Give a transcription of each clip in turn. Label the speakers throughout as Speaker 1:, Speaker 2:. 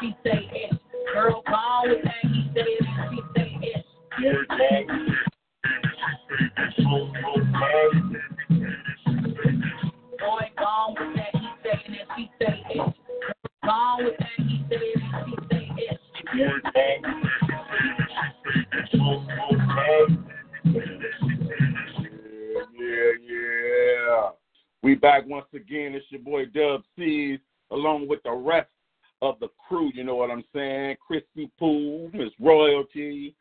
Speaker 1: he said and she say yes. Girl, gone with that he said and she say yes. Boy, gone with that he said and she say yes. Girl, gone with that he said and she say yes.
Speaker 2: Yeah, yeah. We back once again. It's your boy Dub C's, along with the rest of the crew. You know what I'm saying? Christy Poole, Miss Royalty,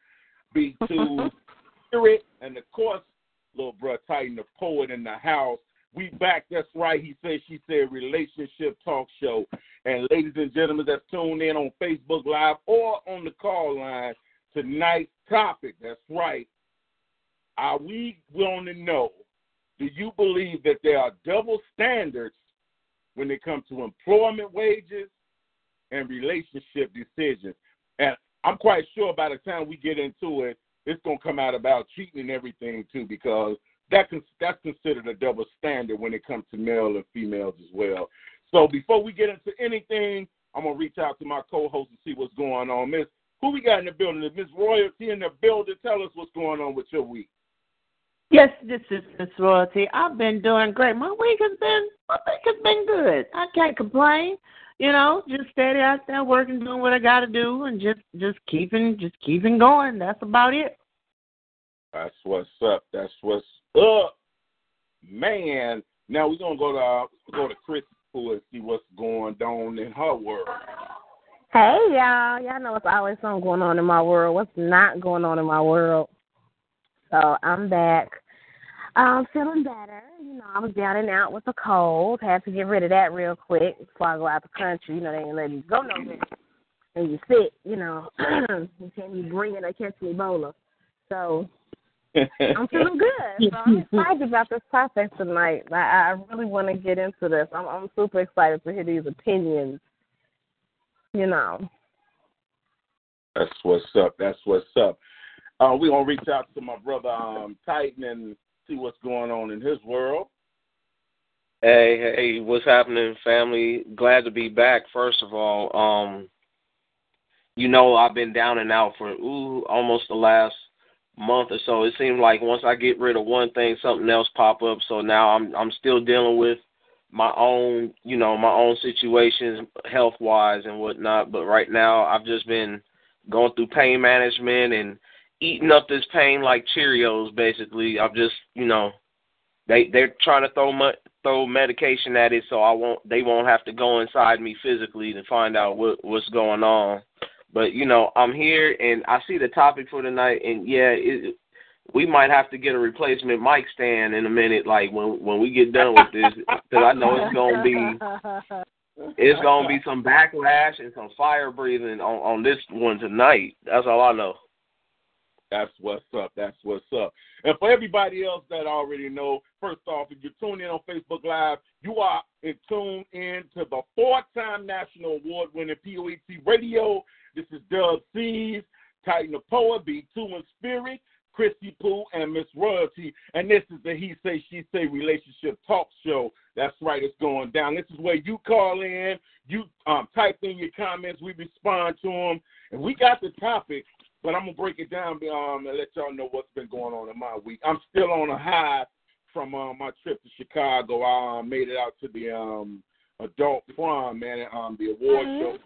Speaker 2: B2, Spirit, and of course, little bro Titan, the poet in the house. We back. That's right. He said, she said, relationship talk show. And ladies and gentlemen, that's tuned in on Facebook Live or on the call line. Tonight's topic. That's right. Are we going to know? Do you believe that there are double standards when it comes to employment wages and relationship decisions? And I'm quite sure by the time we get into it, it's to come out about cheating and everything too, because that that's considered a double standard when it comes to male and females as well. So before we get into anything, I'm gonna reach out to my co-host and see what's going on. Miss, who we got in the building? Is Miss Royalty in the building? Tell us what's going on with your week.
Speaker 3: Yes, this is Miss Royalty. I've been doing great. My week has been my week has been good. I can't complain. You know, just steady out there working, doing what I gotta do and just just keeping just keeping going. That's about it.
Speaker 2: That's what's up. That's what's up, man. Now we're gonna go to uh, go to Chris Poole and see what's going on in her world.
Speaker 4: Hey y'all, y'all know what's always something going on in my world. What's not going on in my world? So I'm back. I'm feeling better. You know, I was down and out with a cold. Had to get rid of that real quick before I go out the country. You know, they ain't let you go nowhere. And you sick, you know. you can't be bringing or catching Ebola. So I'm feeling good. So I'm excited about this topic tonight. I, I really want to get into this. I'm, I'm super excited to hear these opinions. You know.
Speaker 2: That's what's up. That's what's up. Uh, we're gonna reach out to my brother um, Titan and see what's going on in his world.
Speaker 5: Hey, hey, what's happening, family? Glad to be back. First of all, um, you know I've been down and out for ooh almost the last month or so. It seems like once I get rid of one thing, something else pop up. So now I'm I'm still dealing with my own, you know, my own situations, health wise and whatnot. But right now I've just been going through pain management and eating up this pain like Cheerios. Basically, I'm just, you know, they they're trying to throw mu- throw medication at it, so I won't they won't have to go inside me physically to find out what what's going on. But you know, I'm here and I see the topic for tonight, and yeah, it, we might have to get a replacement mic stand in a minute, like when when we get done with this, because I know it's gonna be it's gonna be some backlash and some fire breathing on on this one tonight. That's all I know.
Speaker 2: That's what's up. That's what's up. And for everybody else that already know, first off, if you're tuned in on Facebook Live, you are in tune in to the four-time national award-winning POET Radio. This is Dub C's, Titan the Poet, B2 and Spirit, Christy Pooh, and Miss Royalty. And this is the He Say, She Say relationship talk show. That's right, it's going down. This is where you call in, you um, type in your comments, we respond to them. And we got the topic, but I'm going to break it down um, and let y'all know what's been going on in my week. I'm still on a high from uh, my trip to Chicago. I uh, made it out to the um, adult prom, man, um, the award show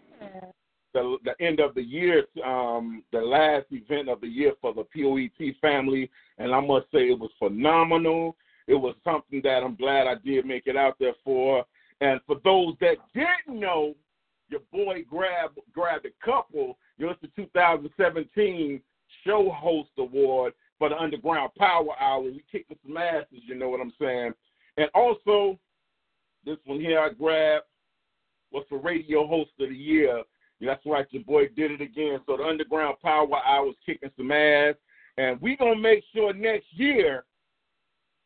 Speaker 2: the the end of the year, um, the last event of the year for the POET family, and I must say it was phenomenal. It was something that I'm glad I did make it out there for. And for those that didn't know, your boy grabbed grabbed a couple. You know, it's the 2017 Show Host Award for the Underground Power Hour. We kicked some asses, you know what I'm saying. And also, this one here I grabbed was for Radio Host of the Year That's right, your boy did it again. So the Underground Power Hour was kicking some ass, and we gonna make sure next year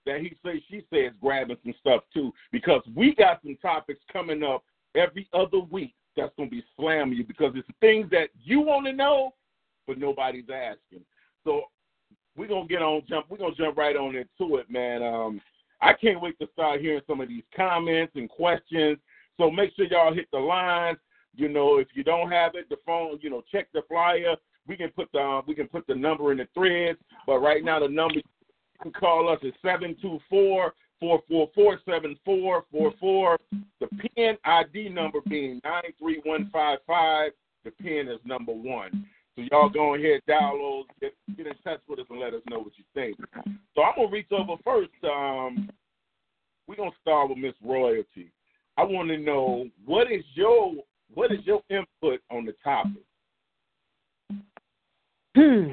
Speaker 2: that he says she says grabbing some stuff too, because we got some topics coming up every other week that's gonna be slamming you because it's things that you want to know, but nobody's asking. So we're gonna get on jump. We're gonna jump right on into it, man. Um, I can't wait to start hearing some of these comments and questions. So make sure y'all hit the lines. You know, if you don't have it, the phone. You know, check the flyer. We can put the uh, we can put the number in the threads. But right now, the number you can call us is seven two four four four four seven four four four. The PIN ID number being nine three one five five. The PIN is number one. So y'all go ahead, download, get, get in touch with us, and let us know what you think. So I'm gonna reach over first. Um, we're gonna start with Miss Royalty. I want to know what is your what is your input on the topic?
Speaker 3: Hmm.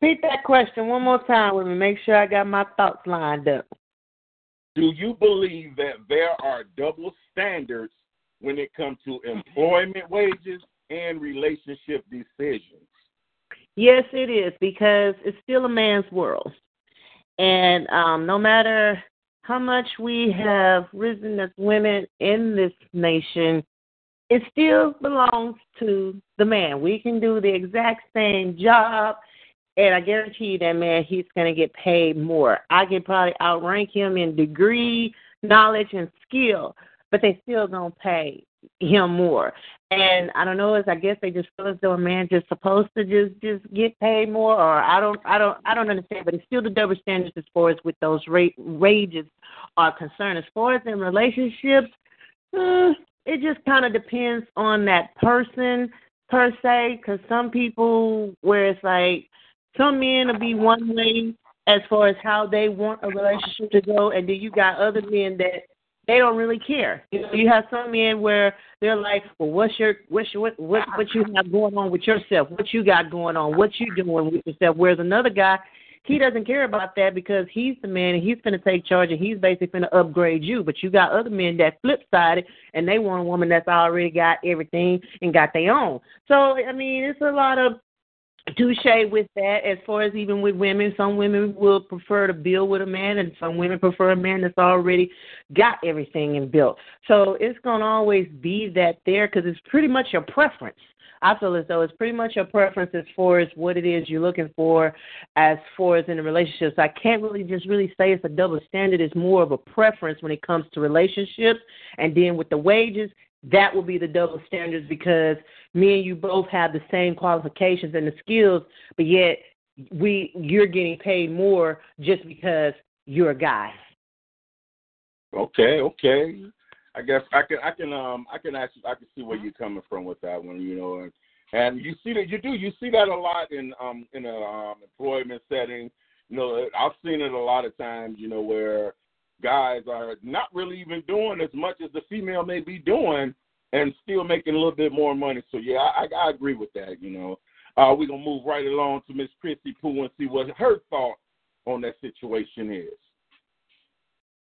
Speaker 3: Repeat that question one more time with me. Make sure I got my thoughts lined up.
Speaker 2: Do you believe that there are double standards when it comes to employment wages and relationship decisions?
Speaker 3: Yes, it is because it's still a man's world, and um, no matter how much we have risen as women in this nation, it still belongs to the man. We can do the exact same job, and I guarantee you that man, he's going to get paid more. I can probably outrank him in degree, knowledge, and skill, but they still going to pay him more. And I don't know, is I guess they just feel as though a man just supposed to just just get paid more, or I don't I don't I don't understand. But it's still the double standards as far as with those rate wages are concerned. As far as in relationships, uh, it just kind of depends on that person per se. Because some people, where it's like some men will be one way as far as how they want a relationship to go, and then you got other men that they don't really care. You know, you have some men where they're like, "Well, what's your what's your what what, what you have going on with yourself? What you got going on? What you doing with yourself?" Whereas another guy, he doesn't care about that because he's the man and he's going to take charge and he's basically going to upgrade you. But you got other men that flip sided and they want a woman that's already got everything and got their own. So I mean, it's a lot of touche with that. As far as even with women some women will prefer to build with a man and some women prefer a man that's already got everything and built. So it's going to always be that there because it's pretty much your preference. I feel as though it's pretty much your preference as far as what it is you're looking for as far as in a relationship so i can't really just really say it's a double standard. It's more of a preference when it comes to relationships and then with the wages that will be the double standards because me and you both have the same qualifications and the skills, but yet we you're getting paid more just because you're a guy.
Speaker 2: Okay, okay. I guess I can I can um I can actually I can see where you're coming from with that one, you know, and and you see that you do you see that a lot in um in a um employment setting. You know, I've seen it a lot of times, you know, where guys are not really even doing as much as the female may be doing and still making a little bit more money. So yeah, I, I agree with that. You know, uh, we're gonna move right along to Miss Chrissy Pooh and see what her thought on that situation is.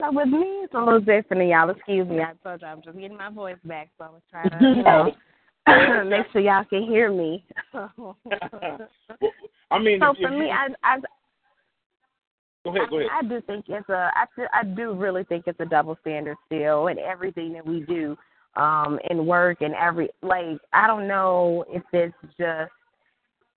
Speaker 4: So with me, it's a little different. Y'all, excuse me. I told you I'm just getting my voice back, so I was trying to, you know, make sure y'all can hear me.
Speaker 2: I mean,
Speaker 4: so for me, I, I
Speaker 2: go ahead, go ahead.
Speaker 4: I, I do think it's a I do, do really think it's a double standard still in everything that we do um in work and every like I don't know if it's just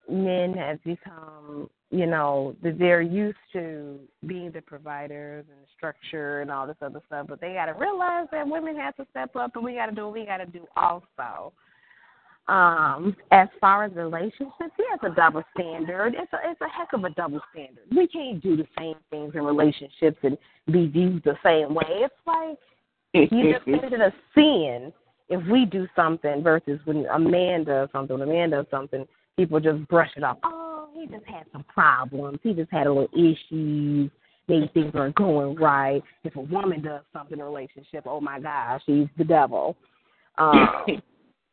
Speaker 4: men have become you know that they're used to being the providers and the structure and all this other stuff but they got to realize that women have to step up and we got to do what we got to do also um as far as relationships it's a double standard it's a it's a heck of a double standard we can't do the same things in relationships and be viewed the same way it's like you just it a sin if we do something versus when a man does something, when a man does something, people just brush it off. Oh, he just had some problems. He just had a little issues. Maybe things aren't going right. If a woman does something in a relationship, oh my gosh, she's the devil. Um,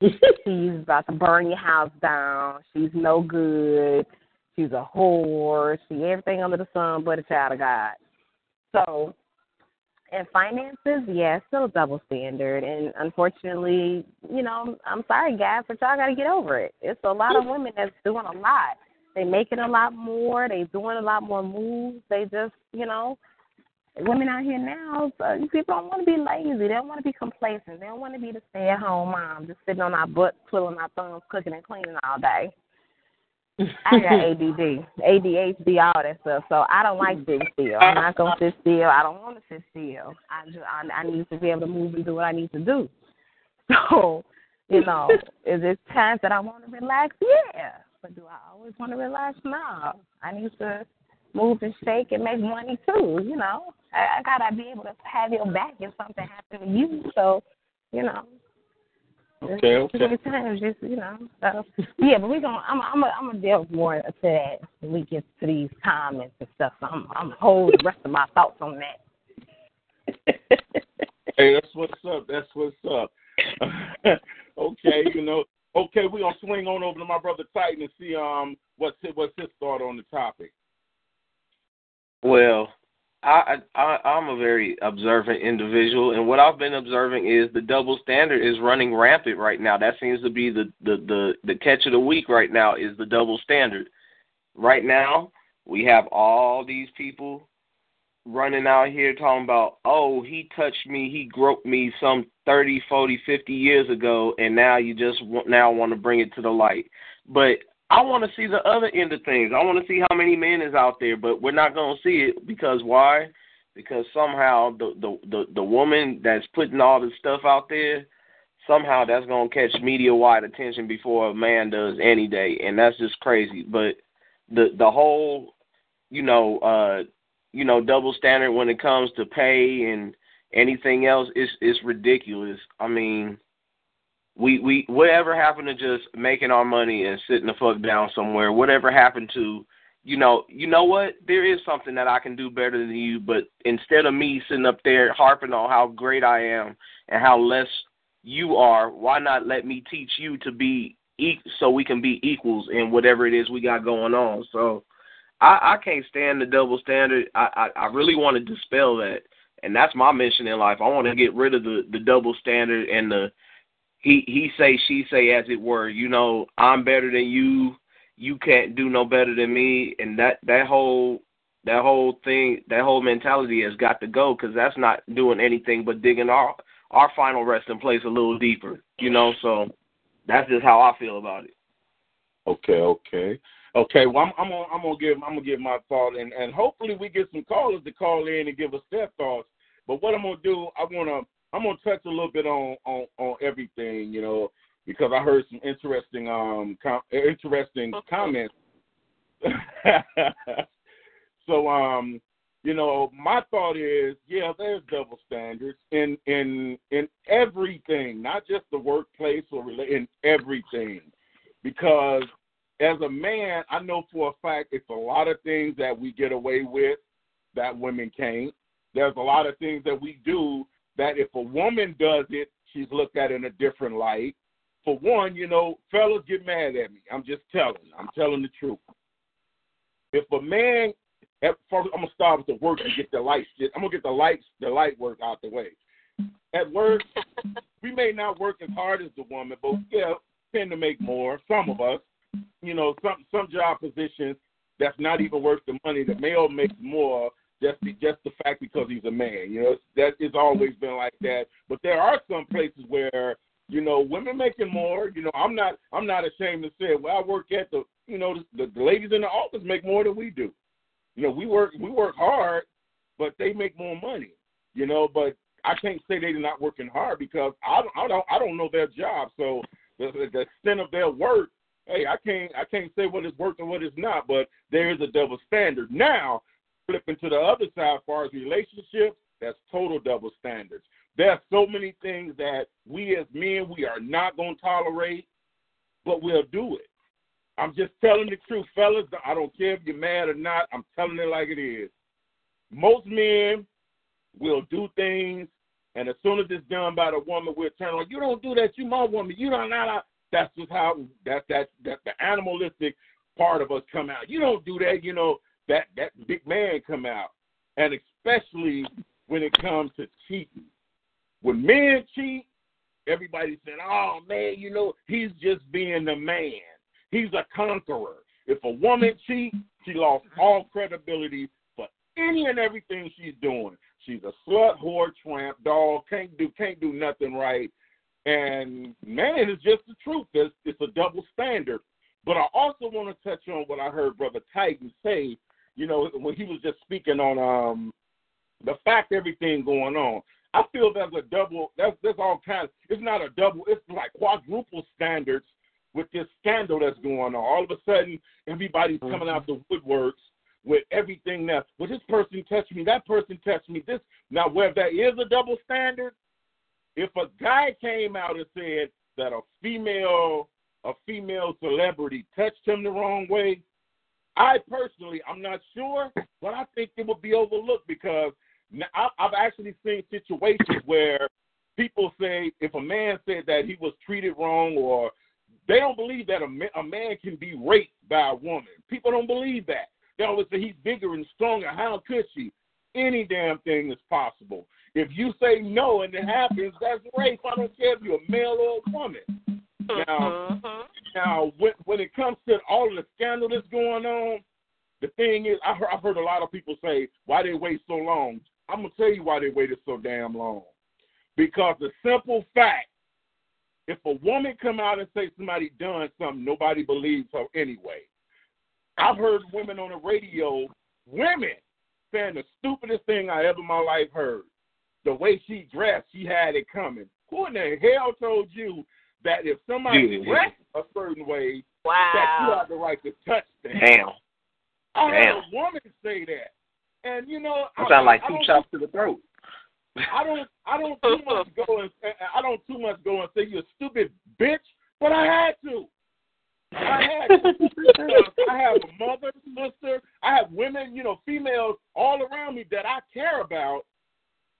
Speaker 4: she's about to burn your house down. She's no good. She's a whore. She everything under the sun but a child of God. So and finances, yeah, still a double standard. And unfortunately, you know, I'm sorry, guys, but y'all got to get over it. It's a lot of women that's doing a lot. They making a lot more. They doing a lot more moves. They just, you know, women out here now, uh, people don't want to be lazy. They don't want to be complacent. They don't want to be the stay-at-home mom, just sitting on our butt, twiddling our thumbs, cooking and cleaning all day. I got ADD, ADHD, all that stuff. So I don't like sitting still. I'm not gonna sit still. I don't want to sit still. I just I, I need to be able to move and do what I need to do. So, you know, is it times that I want to relax? Yeah. But do I always want to relax? No. I need to move and shake and make money too. You know, I, I gotta be able to have your back if something happened to you. So, you know,
Speaker 2: Okay, okay.
Speaker 4: Too many times, just you know. So yeah, but we gonna I'm I'm a, I'm gonna delve more into that when we get to these comments and stuff. So I'm I'm gonna hold the rest of my thoughts on that.
Speaker 2: hey, that's what's up. That's what's up. okay, you know. Okay, we're gonna swing on over to my brother Titan and see um what's his, what's his thought on the topic.
Speaker 5: Well, I, I I'm a very observant individual, and what I've been observing is the double standard is running rampant right now. That seems to be the the the, the catch of the week right now is the double standard. Right now, we have all these people running out here talking about, oh, he touched me, he groped me some thirty, forty, fifty years ago, and now you just now want to bring it to the light. But I want to see the other end of things. I want to see how many men is out there, but we're not going to see it because why? Because somehow the the the, the woman that's putting all this stuff out there, somehow that's going to catch media wide attention before a man does any day, and that's just crazy. But the the whole, you know, uh, you know, double standard when it comes to pay and anything else is is ridiculous. I mean we we whatever happened to just making our money and sitting the fuck down somewhere whatever happened to you know you know what? There is something that i can do better than you but instead of me sitting up there harping on how great i am and how less you are why not let me teach you to be e- so we can be equals in whatever it is we got going on? So i i can't stand the double standard. I i, I really want to dispel that and that's my mission in life. I want to get rid of the the double standard and the he he say she say as it were you know i'm better than you you can't do no better than me. And that that whole that whole thing that whole mentality has got to go because that's not doing anything but digging our our final resting place a little deeper you know? So that's just how i feel about it.
Speaker 2: Okay okay. Okay well i'm i'm gonna, I'm gonna give i'm gonna give my thought and and hopefully we get some callers to call in and give us their thoughts. But what i'm gonna do i want to I'm gonna touch a little bit on on on everything, you know, because I heard some interesting um com- interesting comments. so um, you know, my thought is, yeah, there's double standards in in in everything, not just the workplace or in everything, because as a man, I know for a fact it's a lot of things that we get away with that women can't. There's a lot of things that we do that if a woman does it, she's looked at in a different light. For one, you know, fellas get mad at me. I'm just telling. I'm telling the truth. If a man, first, I'm gonna start with the work and get the light. Shit. I'm gonna get the lights, the light work out the way. At work, we may not work as hard as the woman, but yeah, tend to make more. Some of us, you know, some some job positions that's not even worth the money. The male makes more just the, just the fact because he's a man. You know, that it's always been like that. But there are some places where you know women making more. You know, I'm not I'm not ashamed to say, well, I work at the you know the, the ladies in the office make more than we do. You know, we work we work hard, but they make more money. You know, but I can't say they're not working hard because I don't I don't I don't know their job. So the, the extent of their work hey, I can't I can't say what is worth and what is not, but there is a double standard. Now, flipping to the other side, as far as relationships, that's total double standards. There's so many things that we as men we are not gonna tolerate, but we'll do it. I'm just telling the truth, fellas. I don't care if you're mad or not. I'm telling it like it is. Most men will do things, and as soon as it's done by the woman, we'll turn on. You don't do that. You my woman. You don't. Not, not. That's just how that that that the animalistic part of us come out. You don't do that. You know that that big man come out, and especially when it comes to cheating. When men cheat, everybody said, "Oh man, you know he's just being the man. He's a conqueror." If a woman cheats, she lost all credibility for any and everything she's doing. She's a slut, whore, tramp, dog. Can't do can't do nothing right. And man, it's just the truth. It's, it's a double standard. But I also want to touch on what I heard Brother Titan say. You know, when he was just speaking on um the fact everything going on. I feel that's a double. That's there's all kinds. It's not a double. It's like quadruple standards with this scandal that's going on. All of a sudden, everybody's
Speaker 5: Mm-hmm.
Speaker 2: coming out the woodworks with everything now. Well, this person touched me. That person touched me. This now, where there is a double standard, if a guy came out and said that a female a female celebrity touched him the wrong way, I personally, I'm not sure, but I think it would be overlooked because I've actually seen situations where people say if a man said that he was treated wrong or they don't believe that a, a man can be raped by a woman. People don't believe that. They always say he's bigger and stronger. How could she? Any damn thing is possible. If you say no and it happens, that's rape. I don't care if you're a male or a woman. Now, mm-hmm, mm-hmm. now when, when it comes to all of the scandal that's going on, the thing is, I heard, I've heard a lot of people say, why they wait so long? I'm going to tell you why they waited so damn long. Because the simple fact, if a woman come out and say somebody done something, nobody believes her anyway. I've heard women on the radio, women, saying the stupidest thing I ever in my life heard. The way she dressed, she had it coming. Who in the hell told you that if somebody
Speaker 5: Yeah.
Speaker 2: dressed a certain way, that you have the right to touch them?
Speaker 5: Damn.
Speaker 2: I heard a woman say that, and you know,
Speaker 5: That
Speaker 2: I,
Speaker 5: sound like
Speaker 2: I
Speaker 5: two chops to the throat.
Speaker 2: I don't, I don't too much go and I don't too much go and say you're a stupid bitch, but I had to. I had I have a mother, sister, I have women, you know, females all around me that I care about,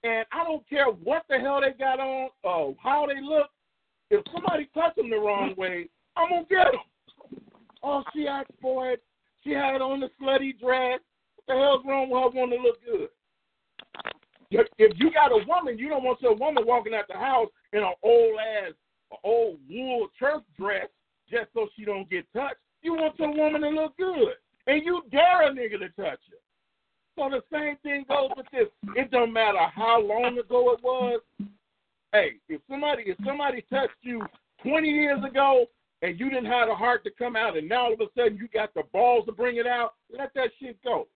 Speaker 2: and I don't care what the hell they got on or how they look. If somebody touch them the wrong way, I'm gonna get them. Oh, she asked for it. She had on the slutty dress. What the hell's wrong with her wanting to look good? If if you got a woman, you don't want your woman walking out the house in an old ass, old wool church dress just so she don't get touched. You want your woman to look good, and you dare a nigga to touch her. So the same thing goes with this. It don't matter how long ago it was. Hey, if somebody if somebody touched you 20 years ago and you didn't have the heart to come out, and now all of a sudden you got the balls to bring it out, let that shit go.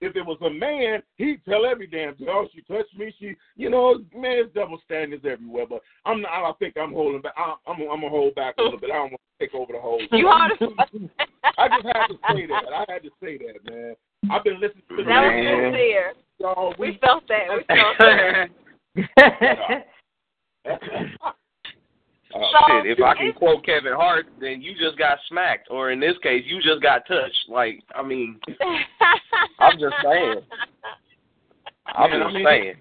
Speaker 2: If it was a man, he'd tell every damn thing. Oh, she touched me. She, you know, man, it's double standards everywhere. But I'm not. I think I'm holding back. I'm, I'm, I'm gonna hold back a little bit. I don't want to take over the whole. Thing.
Speaker 6: You hard as
Speaker 2: I just had to say that. I had to say that, man. I've been listening to the
Speaker 6: That was
Speaker 5: Man.
Speaker 6: sincere.
Speaker 2: all
Speaker 6: We
Speaker 2: week.
Speaker 6: felt that. We felt that.
Speaker 5: Oh,
Speaker 6: So,
Speaker 5: shit. If I can quote Kevin Hart, then you just got smacked, or in this case, you just got touched. Like, I mean, I'm just saying. I'm
Speaker 2: Man, I
Speaker 5: just
Speaker 2: mean-
Speaker 5: saying.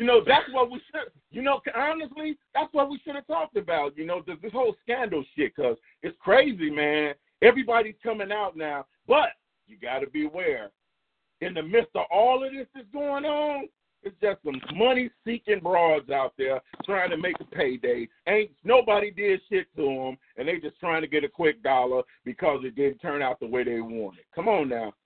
Speaker 2: You know, that's what we should. You know, honestly, that's what we should have talked about. You know, this, this whole scandal shit, because it's crazy, man. Everybody's coming out now, but you got to be aware. In the midst of all of this that's going on, it's just some money-seeking broads out there trying to make a payday. Ain't nobody did shit to them, and they just trying to get a quick dollar because it didn't turn out the way they wanted. Come on now.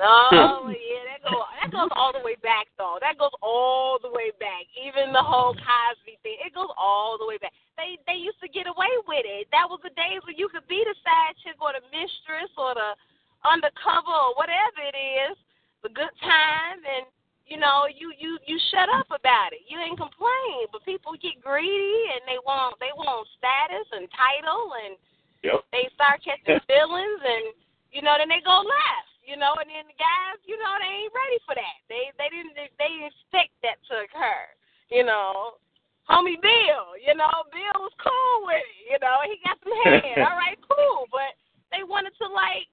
Speaker 6: Oh yeah, that goes that goes all the way back though. That goes all the way back. Even the whole Cosby thing, it goes all the way back. They they used to get away with it. That was the days when you could be the side chick or the mistress or the undercover or whatever it is, the good time, and you know you you you shut up about it. You ain't complain, but people get greedy and they want they want status and title and
Speaker 2: Yep.
Speaker 6: they start catching feelings and you know then they go left you know and then the guys you know they ain't ready for that they they didn't they didn't expect that to occur you know homie bill you know bill was cool with it you know he got some head all right cool but they wanted to like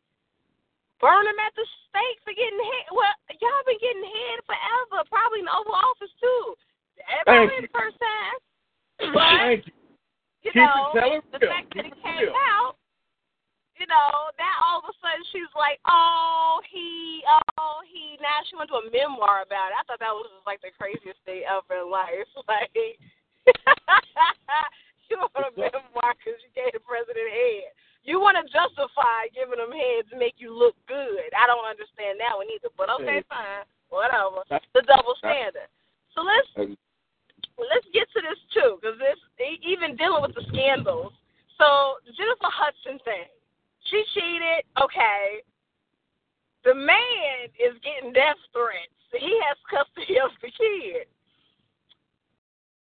Speaker 6: burn him at the stake for getting hit well y'all been getting hit forever probably in the oval office too everybody the first time but
Speaker 2: you.
Speaker 6: you know, the
Speaker 2: real.
Speaker 6: fact that
Speaker 2: Keep
Speaker 6: it
Speaker 2: it
Speaker 6: came
Speaker 2: real.
Speaker 6: out, you know, that all of a sudden she's like, oh, he, oh, he now she went to a memoir about it. I thought that was just like the craziest thing ever in life. Like you wrote a memoir because you gave the president head. You want to justify giving them heads to make you look good. I don't understand that one either. But okay, fine, whatever. The double standard. So let's let's get to this too, because this even dealing with the scandals. So Jennifer Hudson thing, she cheated. Okay, the man is getting death threats. He has custody of the kid.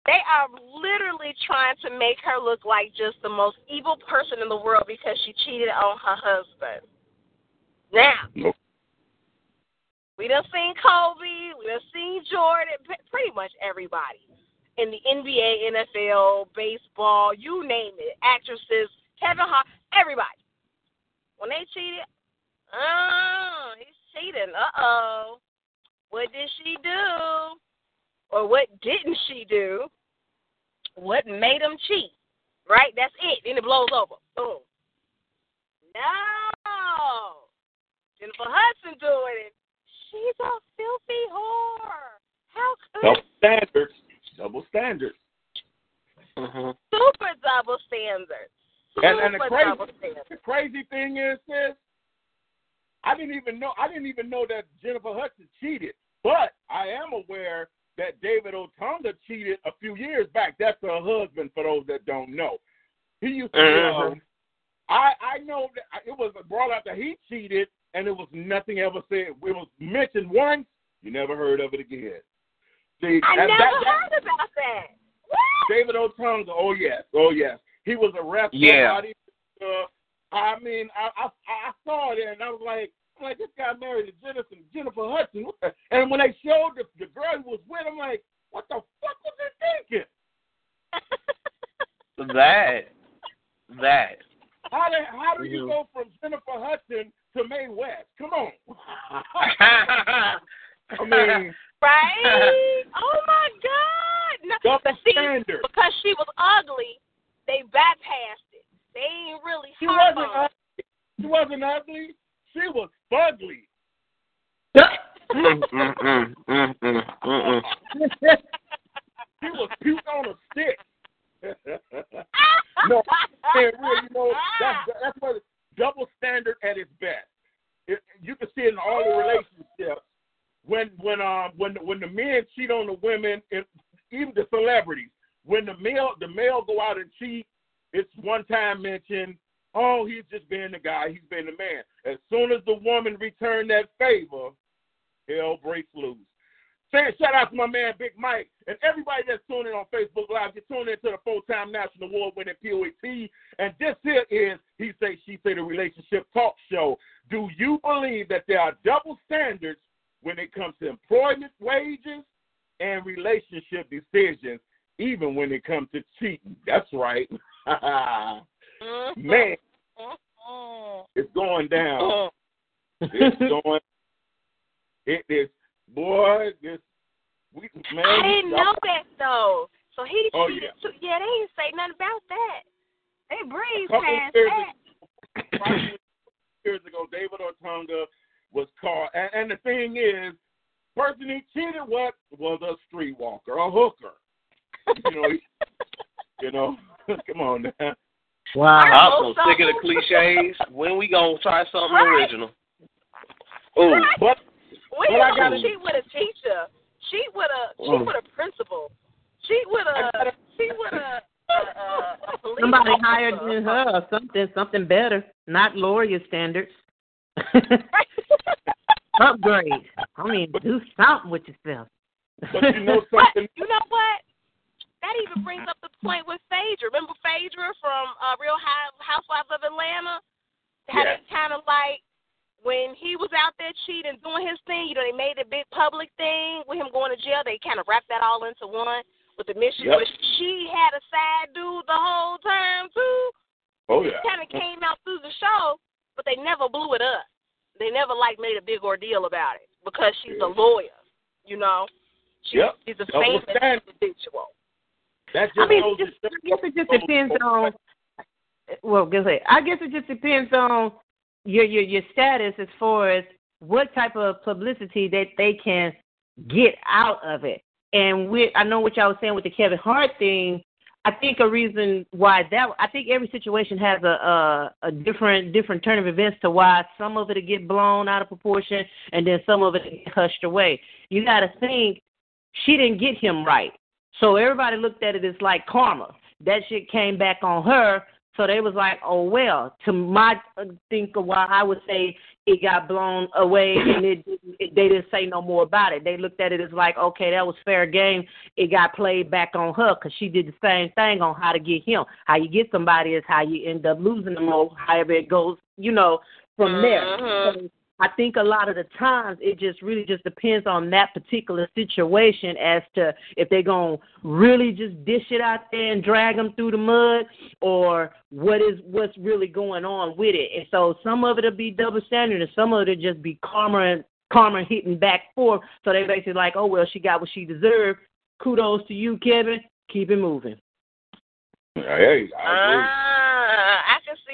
Speaker 6: They are literally trying to make her look like just the most evil person in the world because she cheated on her husband. Now,
Speaker 2: Nope.
Speaker 6: we done seen Kobe, we done seen Jordan, pretty much everybody in the NBA, NFL, baseball, you name it, actresses, Kevin Hart, everybody. When they cheated, oh, he's cheating. Uh oh. What did she do? Or what didn't she do? What made him cheat? Right? That's it. Then it blows over. Boom. No. Jennifer Hudson doing it. She's a filthy whore. How could
Speaker 2: Double standards. Double standards.
Speaker 5: hmm
Speaker 6: super double standards?
Speaker 2: Super And, and the crazy,
Speaker 6: double standards.
Speaker 2: the crazy thing is this. I didn't even know. I didn't even know that Jennifer Hudson cheated. But I am aware that David Otunga cheated a few years back. That's her husband. For those that don't know, he used to.
Speaker 5: Mhm.
Speaker 2: Um, I I know that it was brought out that he cheated, and it was nothing ever said. It was mentioned once. You never heard of it again. See,
Speaker 6: I never
Speaker 2: that- that-
Speaker 6: heard about that. What?
Speaker 2: David Otunga. Oh yes, oh yes. He was arrested.
Speaker 5: Yeah.
Speaker 2: Somebody, uh, I mean, I, I I saw it and I was like, I'm like this guy married to Jennifer Jennifer Hudson. And when they showed the, the girl he was with, I'm like, what the fuck was he thinking?
Speaker 5: That. That.
Speaker 2: How do how do you
Speaker 5: Mhm.
Speaker 2: go from Jennifer Hudson to Mae West? Come on.
Speaker 5: I
Speaker 2: I mean,
Speaker 6: Right? oh my God! No,
Speaker 2: double
Speaker 6: but see,
Speaker 2: standard.
Speaker 6: because she was ugly, they bypassed it. They ain't really.
Speaker 2: She wasn't ugly. She wasn't ugly. She was fugly.
Speaker 5: Mm, mm, mm.
Speaker 2: She was puke on a stick. no, man, really, you know, that's that's what double standard at its best. It, you can see it in all the relationships when when um when when the men cheat on the women, and even the celebrities. When the male the male go out and cheat, it's one time mentioned. Oh, he's just being the guy. He's being the man. As soon as the woman returned that favor, hell breaks loose. Saying shout out to my man Big Mike and everybody that's tuning in on Facebook Live. You're tuning into the full-time national award-winning POET, and this here is he say she say the relationship talk show. Do you believe that there are double standards when it comes to employment wages and relationship decisions, even when it comes to cheating? That's right,
Speaker 6: Mhm.
Speaker 2: man.
Speaker 6: Mhm.
Speaker 2: It's going down.
Speaker 6: Mhm.
Speaker 2: It's going. It is, boy. This we man.
Speaker 6: I didn't know that though. So he
Speaker 2: Oh,
Speaker 6: cheated
Speaker 2: yeah.
Speaker 6: too. Yeah, they didn't say nothing about that. They breezed past
Speaker 2: years
Speaker 6: that.
Speaker 2: Probably years ago, David Otunga was caught, and, and the thing is, person he cheated with was a streetwalker, a hooker. You know, he- you know. Come on now.
Speaker 3: Wow.
Speaker 5: I'm so sick of the cliches. When we gonna try something
Speaker 6: Right.
Speaker 5: original? Ooh,
Speaker 2: But
Speaker 6: We
Speaker 2: But I gotta-
Speaker 6: cheat with a teacher. Cheat with a cheat
Speaker 5: Mm.
Speaker 6: with a principal. Cheat with
Speaker 2: I
Speaker 6: a
Speaker 2: gotta-
Speaker 6: cheat with a a, a, a police
Speaker 3: Somebody
Speaker 6: officer.
Speaker 3: higher than her or something, something better, not lower your standards. Upgrade. I mean, do something with yourself.
Speaker 2: but you know
Speaker 6: But
Speaker 2: something.
Speaker 6: you know what? That even brings up the point with Phaedra. Remember Phaedra from uh, Real Housewives of Atlanta? How
Speaker 2: Yeah.
Speaker 6: they kind of like when he was out there cheating, doing his thing. You know, they made a big public thing with him going to jail. They kind of wrapped that all into one with the mission.
Speaker 2: Yep.
Speaker 6: But she had a side dude the whole time too.
Speaker 2: Oh yeah.
Speaker 6: Kind of came out through the show, but they never blew it up. They never like made a big ordeal about it because she's a lawyer. You know, she's,
Speaker 2: Yep.
Speaker 6: she's a famous individual.
Speaker 2: That just
Speaker 3: I mean, just, I guess it just depends on. Well. I guess it just depends on your your your status as far as what type of publicity that they can get out of it. And with I know what y'all was saying with the Kevin Hart thing. I think a reason why that I think every situation has a a, a different different turn of events to why some of it get blown out of proportion and then some of it hushed away. You got to think she didn't get him right, so everybody looked at it as like karma. That shit came back on her, so they was like, oh well. To my think of why I would say it got blown away and it, it they didn't say no more about it. They looked at it as like, okay, that was fair game. It got played back on her because she did the same thing on how to get him. How you get somebody is how you end up losing them or however it goes, you know, from there.
Speaker 6: Mhm.
Speaker 3: So I think a lot of the times it just really just depends on that particular situation as to if they're going to really just dish it out there and drag them through the mud or what is what's really going on with it. And so some of it'll be double standard and some of it'll just be karma and karma hitting back forth. So they basically like, oh well, she got what she deserved. Kudos to you, Kevin. Keep it moving.
Speaker 2: Hey, I agree.
Speaker 6: Can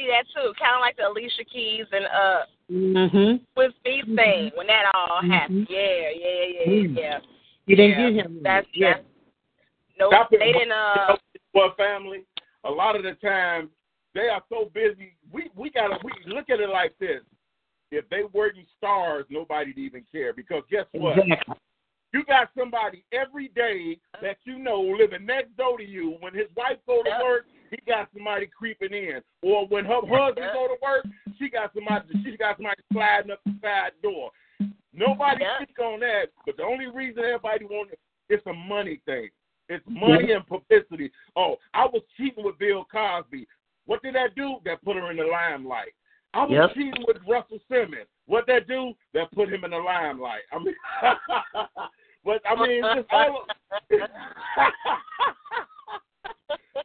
Speaker 6: see that too. Kind of like the Alicia Keys and uh
Speaker 3: Mhm.
Speaker 6: Swizz Beatz thing when that all happened. Yeah, yeah, yeah,
Speaker 3: Mhm.
Speaker 6: yeah.
Speaker 3: You didn't
Speaker 6: Yeah,
Speaker 3: get him.
Speaker 6: That's
Speaker 3: yeah.
Speaker 6: that's no.
Speaker 2: Stop it.
Speaker 6: They didn't. Uh,
Speaker 2: Well, family, a lot of the time they are so busy. We we gotta we look at it like this. If they weren't stars, nobody'd even care because guess what?
Speaker 3: Exactly.
Speaker 2: You got somebody every day that you know living next door to you. When his wife go to
Speaker 6: Yep.
Speaker 2: work, he got somebody creeping in. Or when her husband
Speaker 6: Yep.
Speaker 2: go to work, she got somebody she got somebody sliding up the side door. Nobody
Speaker 6: Yep.
Speaker 2: speak on that, but the only reason everybody want it's a money thing. It's money and publicity. Oh, I was cheating with Bill Cosby. What did that do? That put her in the limelight. I was
Speaker 3: Yep.
Speaker 2: cheating with Russell Simmons. What that do? That put him in the limelight. I mean, but I mean, just all.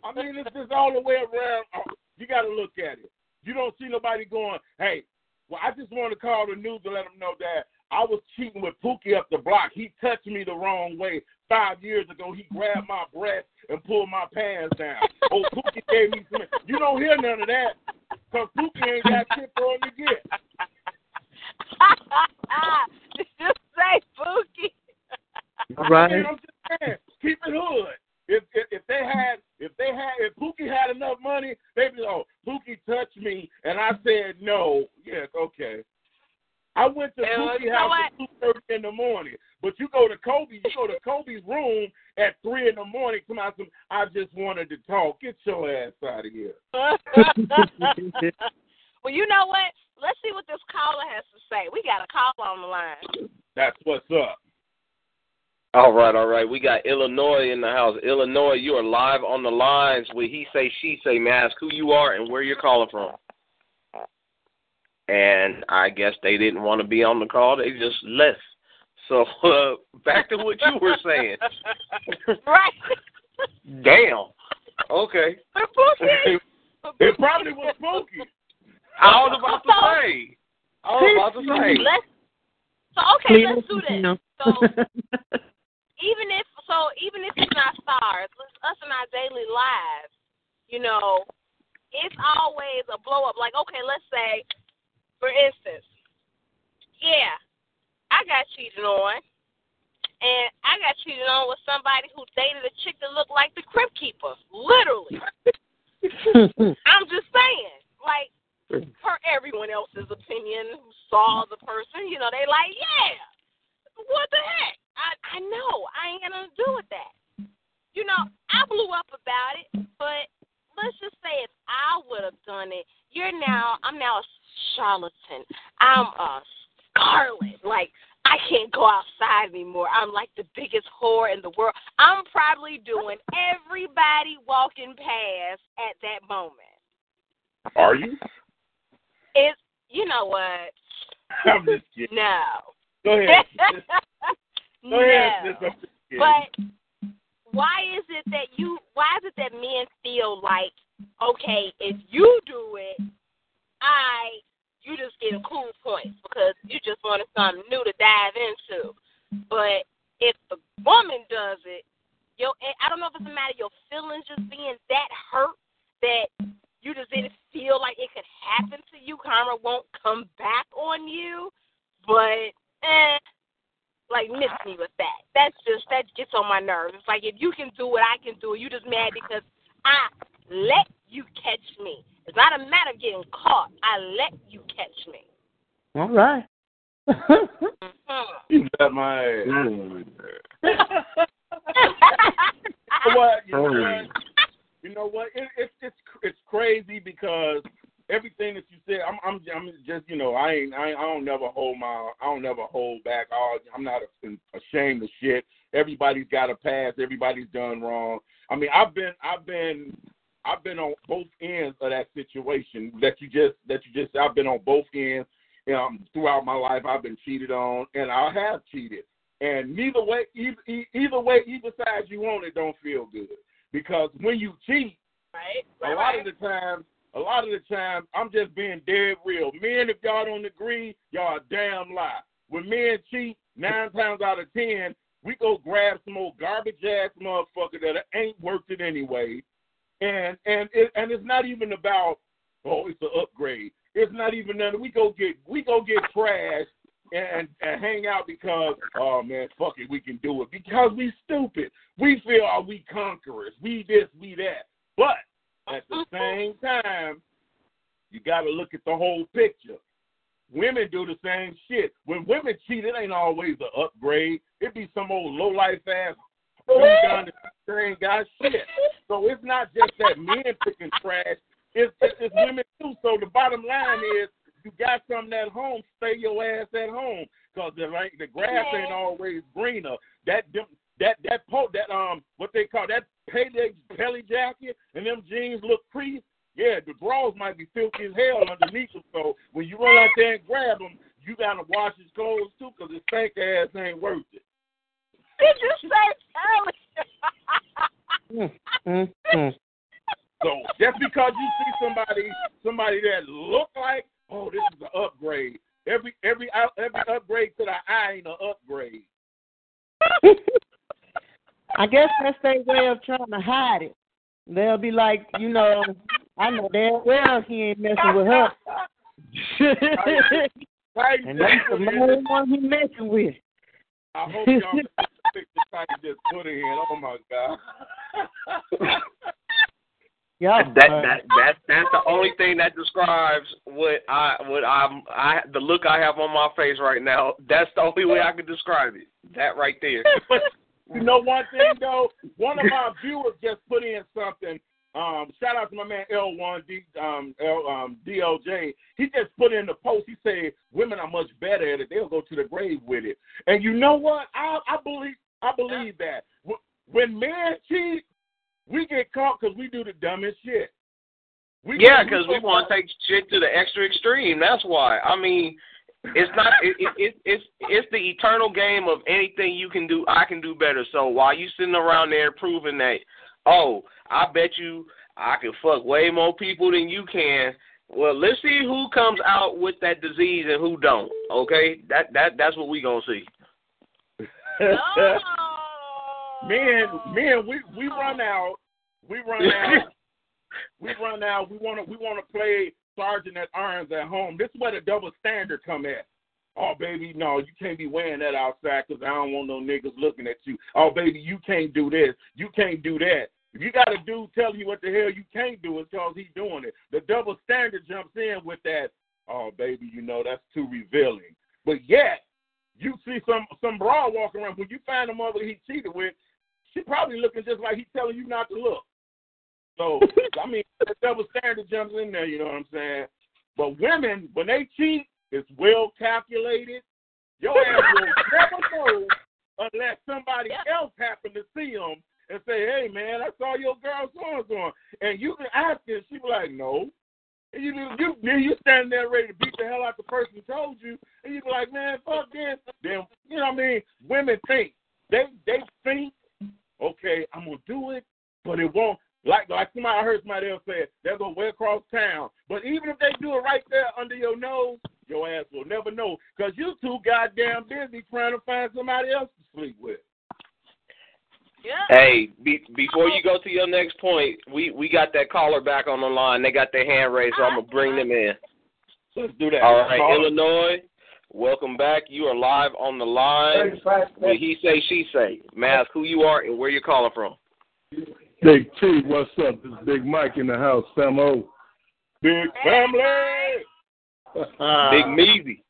Speaker 2: I mean, it's just all the way around. Oh, You got to look at it. You don't see nobody going, "Hey, well, I just want to call the news to let them know that I was cheating with Pookie up the block. He touched me the wrong way five years ago. He grabbed my breast and pulled my pants down. Oh, Pookie gave me some. You don't hear none of that because Pookie ain't got shit for him to get.
Speaker 6: Did you say Pookie?
Speaker 2: I mean, I'm just saying, keep it hood. If, if if they had if they had if Pookie had enough money, they'd be oh Pookie touched me and I said no. Yes, okay. I went to
Speaker 6: Yeah,
Speaker 2: Pookie
Speaker 6: you know
Speaker 2: house
Speaker 6: what?
Speaker 2: at two thirty in the morning, but you go to Kobe, you go to Kobe's room at three in the morning. Come out, some I just wanted to talk. Get your ass out of here.
Speaker 6: well, you know what? Let's see what this caller has to say. We got a call on the line.
Speaker 2: That's what's up.
Speaker 5: All right, all right. We got Illinois in the house. Illinois, you are live on the lines with He Say, She Say. May I ask who you are and where you're calling from? And I guess they didn't want to be on the call. They just left. So uh, back to what you were saying.
Speaker 6: right.
Speaker 5: Damn. Okay.
Speaker 6: But Pookie.
Speaker 2: It probably was Pookie.
Speaker 5: I was about to say. I was about to say.
Speaker 6: Let's, so okay, let's do this. So even if so, even if it's not stars, it's us in our daily lives, you know, it's always a blow up. Like, okay, let's say, for instance, yeah, I got cheated on, and I got cheated on with somebody who dated a chick that looked like the Crypt Keeper, literally. I'm just saying, like, per everyone else's opinion who saw the person, you know, they like, yeah, what the heck? I I know I ain't got nothing to do with that. You know, I blew up about it, but let's just say if I would have done it, you're now I'm now a charlatan. I'm a scarlet. Like I can't go outside anymore. I'm like the biggest whore in the world. I'm probably doing everybody walking past at that moment.
Speaker 2: Are you?
Speaker 6: It's you know what?
Speaker 2: I'm just kidding.
Speaker 6: No.
Speaker 2: Go ahead. Go
Speaker 6: no.
Speaker 2: sis. I'm just kidding.
Speaker 6: But why is it that you? Why is it that men feel like, okay, if you do it, I, you just get a cool points because you just wanted something new to dive into. But if the woman does it, yo, I don't know if it's a matter of your feelings just being that hurt that you just didn't feel like it could happen to you. Karma won't come back on you. but eh, like miss me with that. That's just that gets on my nerves. It's like if you can do what I can do, you just mad because I let you catch me. It's not a matter of getting caught. I let you catch me.
Speaker 3: All right.
Speaker 6: Mhm.
Speaker 2: You got my ass.
Speaker 5: Mm.
Speaker 2: You know what? You know what? You? It, it's it's it's crazy because everything that you said, I'm I'm I'm just you know I ain't I, ain't, I don't never hold my I don't never hold back. All I'm not ashamed of shit. Everybody's got a past. Everybody's done wrong. I mean, I've been I've been I've been on both ends of that situation that you just that you just I've been on both ends. Um, throughout my life, I've been cheated on, and I have cheated. And neither way, either, either way, either side you want it, don't feel good. Because when you cheat,
Speaker 6: Right?
Speaker 2: a lot
Speaker 6: right.
Speaker 2: of the time, a lot of the time, I'm just being dead real. Men, if y'all don't agree, y'all damn lie. When men cheat, nine times out of ten, we go grab some old garbage ass motherfucker that ain't worth it anyway. And and it, and it's not even about oh it's an upgrade. It's not even that we go get we go get trash and, and hang out because oh man fuck it we can do it because we stupid. We feel are we conquerors. We this we that. But at the same time, you got to look at the whole picture. Women do the same shit. When women cheat, it ain't always an upgrade. It be some old low life ass done that ain't got shit. So it's not just that men picking trash. It's, it's, it's women too. So the bottom line is, you got something at home, stay your ass at home, cause the like the grass ain't always greener. That them- that that po- that um what they call that Pelle Pelle jacket and them jeans look creased. Yeah, the drawers might be filthy as hell underneath them. So when you run out there and grab them, you gotta wash his clothes too, cause his stank ass ain't worth it.
Speaker 6: Did you say
Speaker 3: Mm, mm, mm.
Speaker 2: So just because you see somebody somebody that look like, oh, this is an upgrade. Every every every upgrade to the eye ain't an upgrade.
Speaker 3: I guess that's their way of trying to hide it. They'll be like, you know, I know damn well he ain't messing with her.
Speaker 2: Right?
Speaker 3: and that's the main one he messing with.
Speaker 2: I hope y'all can pick the type just put in. Oh my god.
Speaker 3: Y'all,
Speaker 5: that that that that's the only thing that describes what I what I'm I the look I have on my face right now. That's the only way I can describe it. That right there.
Speaker 2: You know one thing though, one of my viewers just put in something. Um, shout out to my man L1 D um L um DLJ. He just put in the post. He said women are much better at it. They'll go to the grave with it. And you know what? I I believe I believe that when men cheat, we get caught because we do the dumbest shit. We
Speaker 5: Yeah, because we want to take shit to the extra extreme. That's why. I mean, it's not. It, it, it, it's it's the eternal game of anything you can do, I can do better. So while you sitting around there proving that, oh, I bet you I can fuck way more people than you can. Well, let's see who comes out with that disease and who don't. Okay, that that that's what we gonna see.
Speaker 2: man, man, we we run out, we run out, we run out. We want to we want to play sergeant at arms at home. This is where the double standard come at. Oh baby, no, you can't be wearing that outside because I don't want no niggas looking at you. Oh baby, you can't do this, you can't do that. If you got a dude telling you what the hell you can't do, it's because he's doing it. The double standard jumps in with that. Oh baby, you know that's too revealing. But yet, you see some some broad walking around when you find a mother he cheated with, she probably looking just like he's telling you not to look. So I mean, the double standard jumps in there. You know what I'm saying? But women, when they cheat, it's well calculated. Your ass will never know unless somebody else happen to see them and say, "Hey, man, I saw your girl so and so," and you can ask her. She be like, "No." And you you you you standing there ready to beat the hell out the person who told you, and you be like, "Man, fuck this." Then you know what I mean? Women think they they think, okay, I'm gonna do it, but it won't. Like like somebody I heard somebody else say, they're gonna way across town. But even if they do it right there under your nose, your ass will never know because you too goddamn busy trying to find somebody else to sleep with. Yeah.
Speaker 5: Hey, be, before you go to your next point, we we got that caller back on the line. They got their hand raised, so I'm gonna bring them in.
Speaker 2: Let's do that.
Speaker 5: All right,
Speaker 2: Call-
Speaker 5: Illinois welcome back. You are live on the line. with He say, she say. Mask who you are and where you're calling from.
Speaker 7: Big T, what's up? This is Big Mike in the house, Samo.
Speaker 2: Big family.
Speaker 5: Big Measy.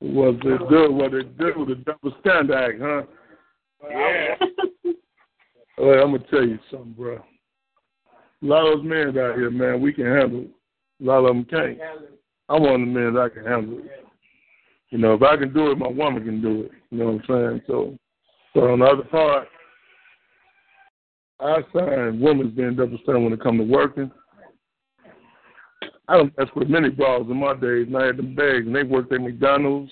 Speaker 7: What it do? What it do? With the double stand act, huh?
Speaker 2: Yeah.
Speaker 7: Well, I'm gonna tell you something, bro. A lot of those men out here, man, we can handle it. A lot of them can't. I'm one of the men that can handle it. You know, if I can do it, my woman can do it. You know what I'm saying? So, so on the other part, I find women's being double standard when it comes to working. I don't mess with many bras in my days, and I had them bags, and they worked at McDonald's,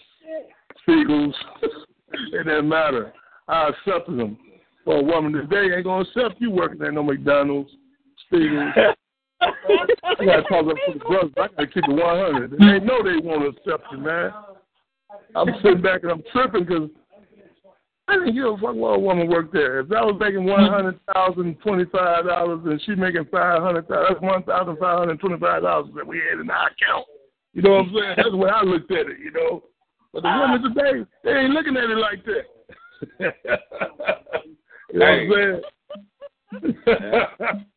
Speaker 7: Spiegel's. it didn't matter. I accepted them. For a woman today, ain't gonna accept you working at no McDonald's, Spiegel's. I gotta talk up to the brothers. I gotta keep it 100. And they know they won't accept you, man. I'm sitting back and I'm tripping because I didn't give a fuck what a woman worked there. If I was making one hundred thousand twenty-five dollars and she making five hundred thousand, that's one thousand five hundred twenty-five dollars that we had in our account. You know what I'm saying? That's the way I looked at it. You know, but the women uh-huh. today they ain't looking at it like that. you know what I'm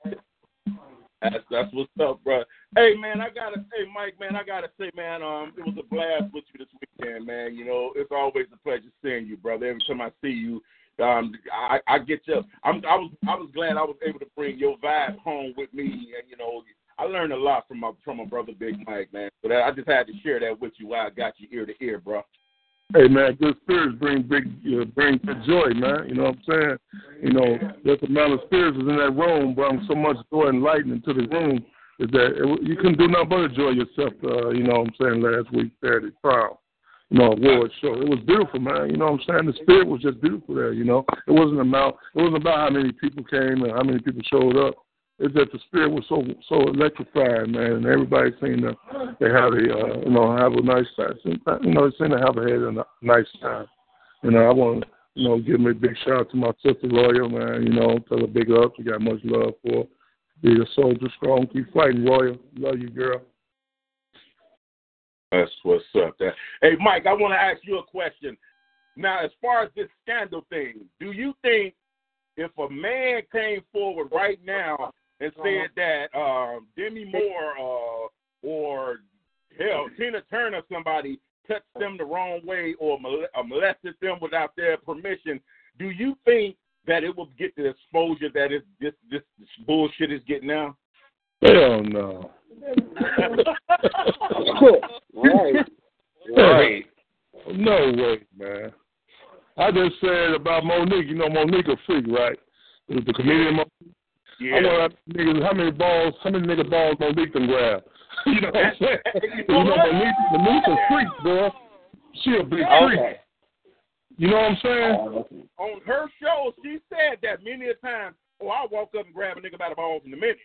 Speaker 7: saying?
Speaker 2: That's that's what's up, bro. Hey man, I gotta say, Mike, man, I gotta say, man, um, it was a blast with you this weekend, man. You know, it's always a pleasure seeing you, brother. Every time I see you, um, I, I get you. I'm, I was, I was glad I was able to bring your vibe home with me, and you know, I learned a lot from my from my brother Big Mike, man. So that I just had to share that with you while I got you ear to ear, bro.
Speaker 7: Hey man, good spirits bring big uh, bring joy, man. You know what I'm saying? You know, there's the amount of spirits is in that room brought so much joy and into the room is that it, you couldn't do nothing but enjoy yourself. Uh, you know what I'm saying? Last week Saturday Proud, you know, award show. It was beautiful, man. You know what I'm saying? The spirit was just beautiful there. You know, it wasn't about it wasn't about how many people came and how many people showed up. It's that the spirit was so so electrified, man, and everybody seemed to they had a uh, you know have a nice time. You know, they seemed to have a had a nice time. You know, I want to you know give me a big shout out to my sister Royal, man. You know, tell her big up. She got much love for. Be a soldier, strong, keep fighting, Royal. Love you, girl.
Speaker 2: That's what's up. There. Hey, Mike, I want to ask you a question. Now, as far as this scandal thing, do you think if a man came forward right now and said that um, Demi Moore uh, or hell Tina Turner, somebody touched them the wrong way or molested them without their permission, do you think that it will get the exposure that is this this, this bullshit is getting now?
Speaker 7: Hell no.
Speaker 5: right. Right.
Speaker 7: No way, man. I just said about Mo'Nique. You know Mo'Nique a freak, right? The comedian Mo'Nique.
Speaker 2: Yeah.
Speaker 7: I know niggas, how many balls, how many nigga balls Mo'Nique can grab. you know what I'm saying? Oh, you know Mo'Nique, Mo'Nique a freak, bro. She a big freak. You know what I'm saying?
Speaker 2: On her show, she said that many a time. Oh, I'll walk up and grab a nigga by the balls in a minute.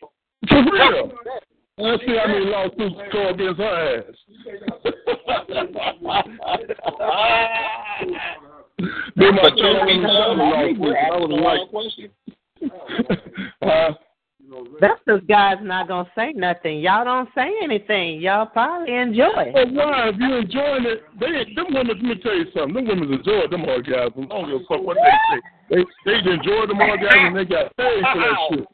Speaker 7: For real. Let's see how many lawsuits go against her ass. Then my
Speaker 5: But
Speaker 7: son
Speaker 5: truth be
Speaker 7: was
Speaker 5: told,
Speaker 7: another
Speaker 5: I think we're
Speaker 7: lawsuit. I
Speaker 5: asking
Speaker 7: was
Speaker 5: the
Speaker 7: like,
Speaker 5: question.
Speaker 7: uh,
Speaker 3: That's because God's not gonna say nothing. Y'all don't say anything. Y'all probably enjoy.
Speaker 7: But why? If you enjoying it, they them women. Let me tell you something. Them women enjoy them orgasms. I don't give a fuck what they say. They they enjoy them orgasms. and They got paid for that shit.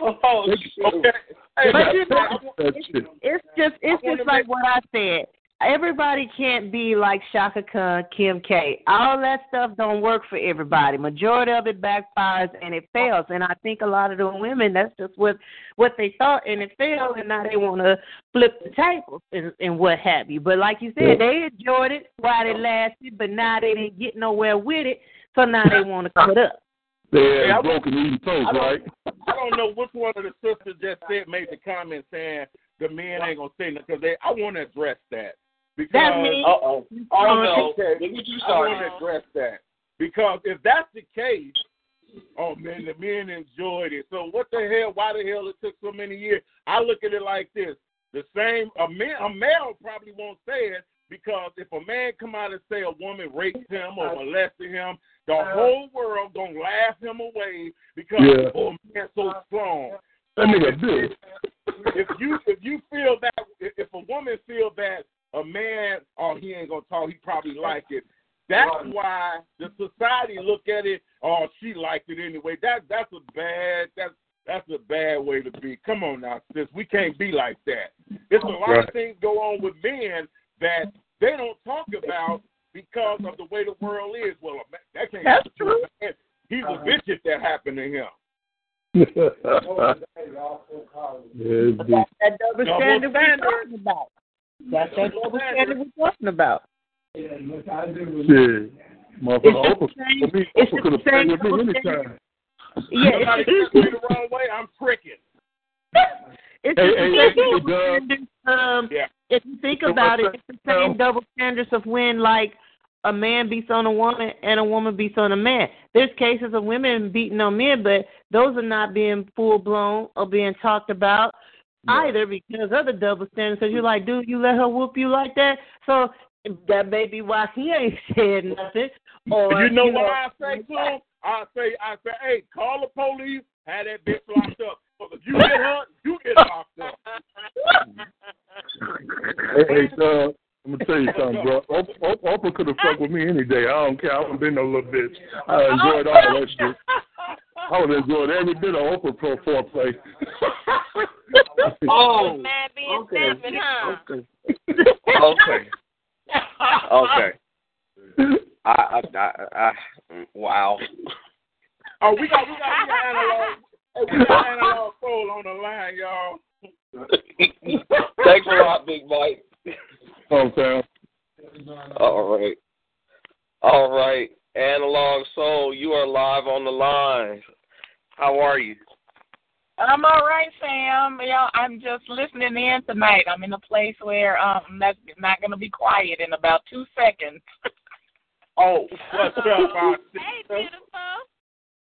Speaker 2: Oh, okay. Hey,
Speaker 3: But you know-
Speaker 2: I want-
Speaker 7: That shit.
Speaker 3: It's just it's just like what I said. Everybody can't be like Chaka Khan, Kim K. All that stuff don't work for everybody. Majority of it backfires and it fails. And I think a lot of the women that's just what what they thought and it failed and now they wanna flip the tables and, and what have you. But like you said, they enjoyed it while it lasted, but now they didn't get nowhere with it, so now they wanna cut up.
Speaker 7: They
Speaker 2: Hey, I
Speaker 7: had broken eating toast,
Speaker 2: I
Speaker 7: right?
Speaker 2: I don't know which one of the sisters just said made the comment saying the men ain't gonna say nothing because they. I want to address that because
Speaker 3: That's me.
Speaker 5: Uh oh. Oh no.
Speaker 2: Okay.
Speaker 5: Look what you
Speaker 2: I want
Speaker 5: started.
Speaker 2: to address that because if that's the case, oh man, the men enjoyed it. So what the hell? Why the hell it took so many years? I look at it like this: the same a man, a male probably won't say it because if a man come out and say a woman raped him or molested him, the whole world gonna laugh him away because
Speaker 7: Yeah.
Speaker 2: oh man, so strong.
Speaker 7: That nigga did.
Speaker 2: if you if you feel that if a woman feel that a man oh, he ain't gonna talk. He probably like it. That's why the society look at it. Oh, she liked it anyway. That that's a bad. That's that's a bad way to be. Come on now, sis. We can't be like that. There's a lot
Speaker 7: Right.
Speaker 2: of things go on with men that they don't talk about because of the way the world is. Well, a man- that can't
Speaker 3: That's
Speaker 2: happen to a man. He's a bitch if that happened to him.
Speaker 7: Yeah,
Speaker 3: But that double
Speaker 2: Double
Speaker 3: standard we're
Speaker 2: standard.
Speaker 3: talking about. That's that double standard we're talking about.
Speaker 7: Shit.
Speaker 3: It's
Speaker 7: Motherfucker,
Speaker 3: the
Speaker 7: Oprah,
Speaker 3: same-
Speaker 7: for me,
Speaker 3: it's
Speaker 7: Oprah
Speaker 3: the
Speaker 7: could have played
Speaker 3: same
Speaker 7: with me
Speaker 3: double
Speaker 7: anytime.
Speaker 3: Yeah,
Speaker 2: Somebody
Speaker 3: it's,
Speaker 2: took me the wrong way. I'm pricking.
Speaker 3: it's
Speaker 7: Hey,
Speaker 3: the
Speaker 7: hey,
Speaker 3: same
Speaker 7: hey,
Speaker 3: double standards. Um,
Speaker 2: Yeah.
Speaker 3: if you think
Speaker 7: So
Speaker 3: about it, it's the same
Speaker 7: now?
Speaker 3: double standards of when like a man beats on a woman and a woman beats on a man. There's cases of women beating on men, but those are not being full blown or being talked about either because of the double standards. Because you're like, dude, you let her whoop you like that, so that may be why he ain't said nothing. Or
Speaker 2: you know what I say to him? I say, I say, hey, call the police, have that bitch locked up. But if you get her, you get locked up.
Speaker 7: Hey, hey, uh, I'm gonna tell you something, bro. Oprah, Oprah, Oprah could have fucked with me any day. I don't care. I haven't been no little bitch. I enjoyed all that shit. I would have enjoyed every bit of Oprah pro foreplay.
Speaker 5: Oh,
Speaker 6: Man being
Speaker 5: okay.
Speaker 6: snapping, huh?
Speaker 5: okay, okay. I, I, I, I, wow.
Speaker 2: Oh, we got, we got, we got analog. Hey, we got analog soul on the line, y'all.
Speaker 5: Thanks a lot, Big Mike.
Speaker 7: Hometown.
Speaker 5: All right. All right. Analog Soul, you are live on the line. How are you?
Speaker 8: I'm all right, Sam. You know, I'm just listening in tonight. I'm in a place where um that's not going to be quiet in about two seconds.
Speaker 2: Oh, what's up, our
Speaker 6: Hey, beautiful.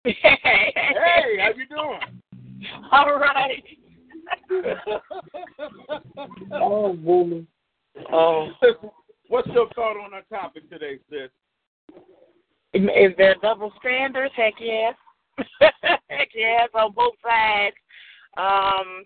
Speaker 2: Hey, how you doing?
Speaker 8: all right.
Speaker 5: Oh, woman. Oh,
Speaker 2: What's your thought on our topic today, sis?
Speaker 8: Is there double standards? Heck yes. Yes, on both sides. Um,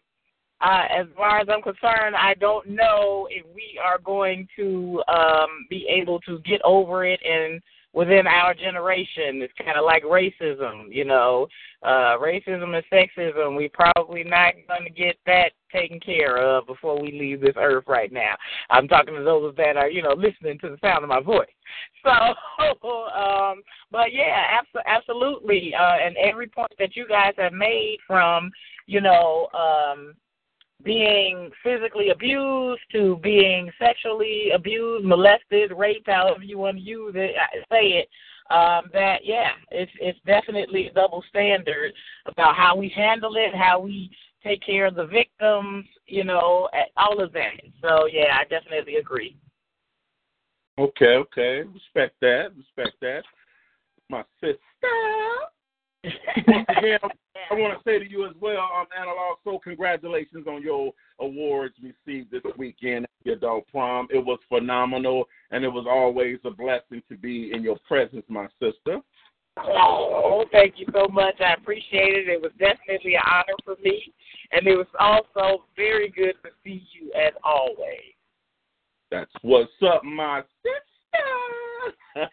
Speaker 8: uh, as far as I'm concerned, I don't know if we are going to um, be able to get over it and within our generation. It's kind of like racism, you know, uh, racism and sexism. We're probably not going to get that taken care of before we leave this earth right now. I'm talking to those that are, you know, listening to the sound of my voice. So, um, but yeah, abso- absolutely. Uh, and every point that you guys have made from, you know, um, being physically abused to being sexually abused, molested, raped, however you want to use it, uh, say it. Um, that yeah, it's it's definitely a double standard about how we handle it, how we take care of the victims, you know, all of that. So yeah, I definitely agree.
Speaker 2: Okay, okay. Respect that. Respect that. My sister. Again, I want to say to you as well, um, Analog, so congratulations on your awards received this weekend at your dog prom. It was phenomenal, and it was always a blessing to be in your presence, my sister.
Speaker 8: Oh, thank you so much. I appreciate it. It was definitely an honor for me, and it was also very good to see you as always.
Speaker 2: That's what's up, my sister.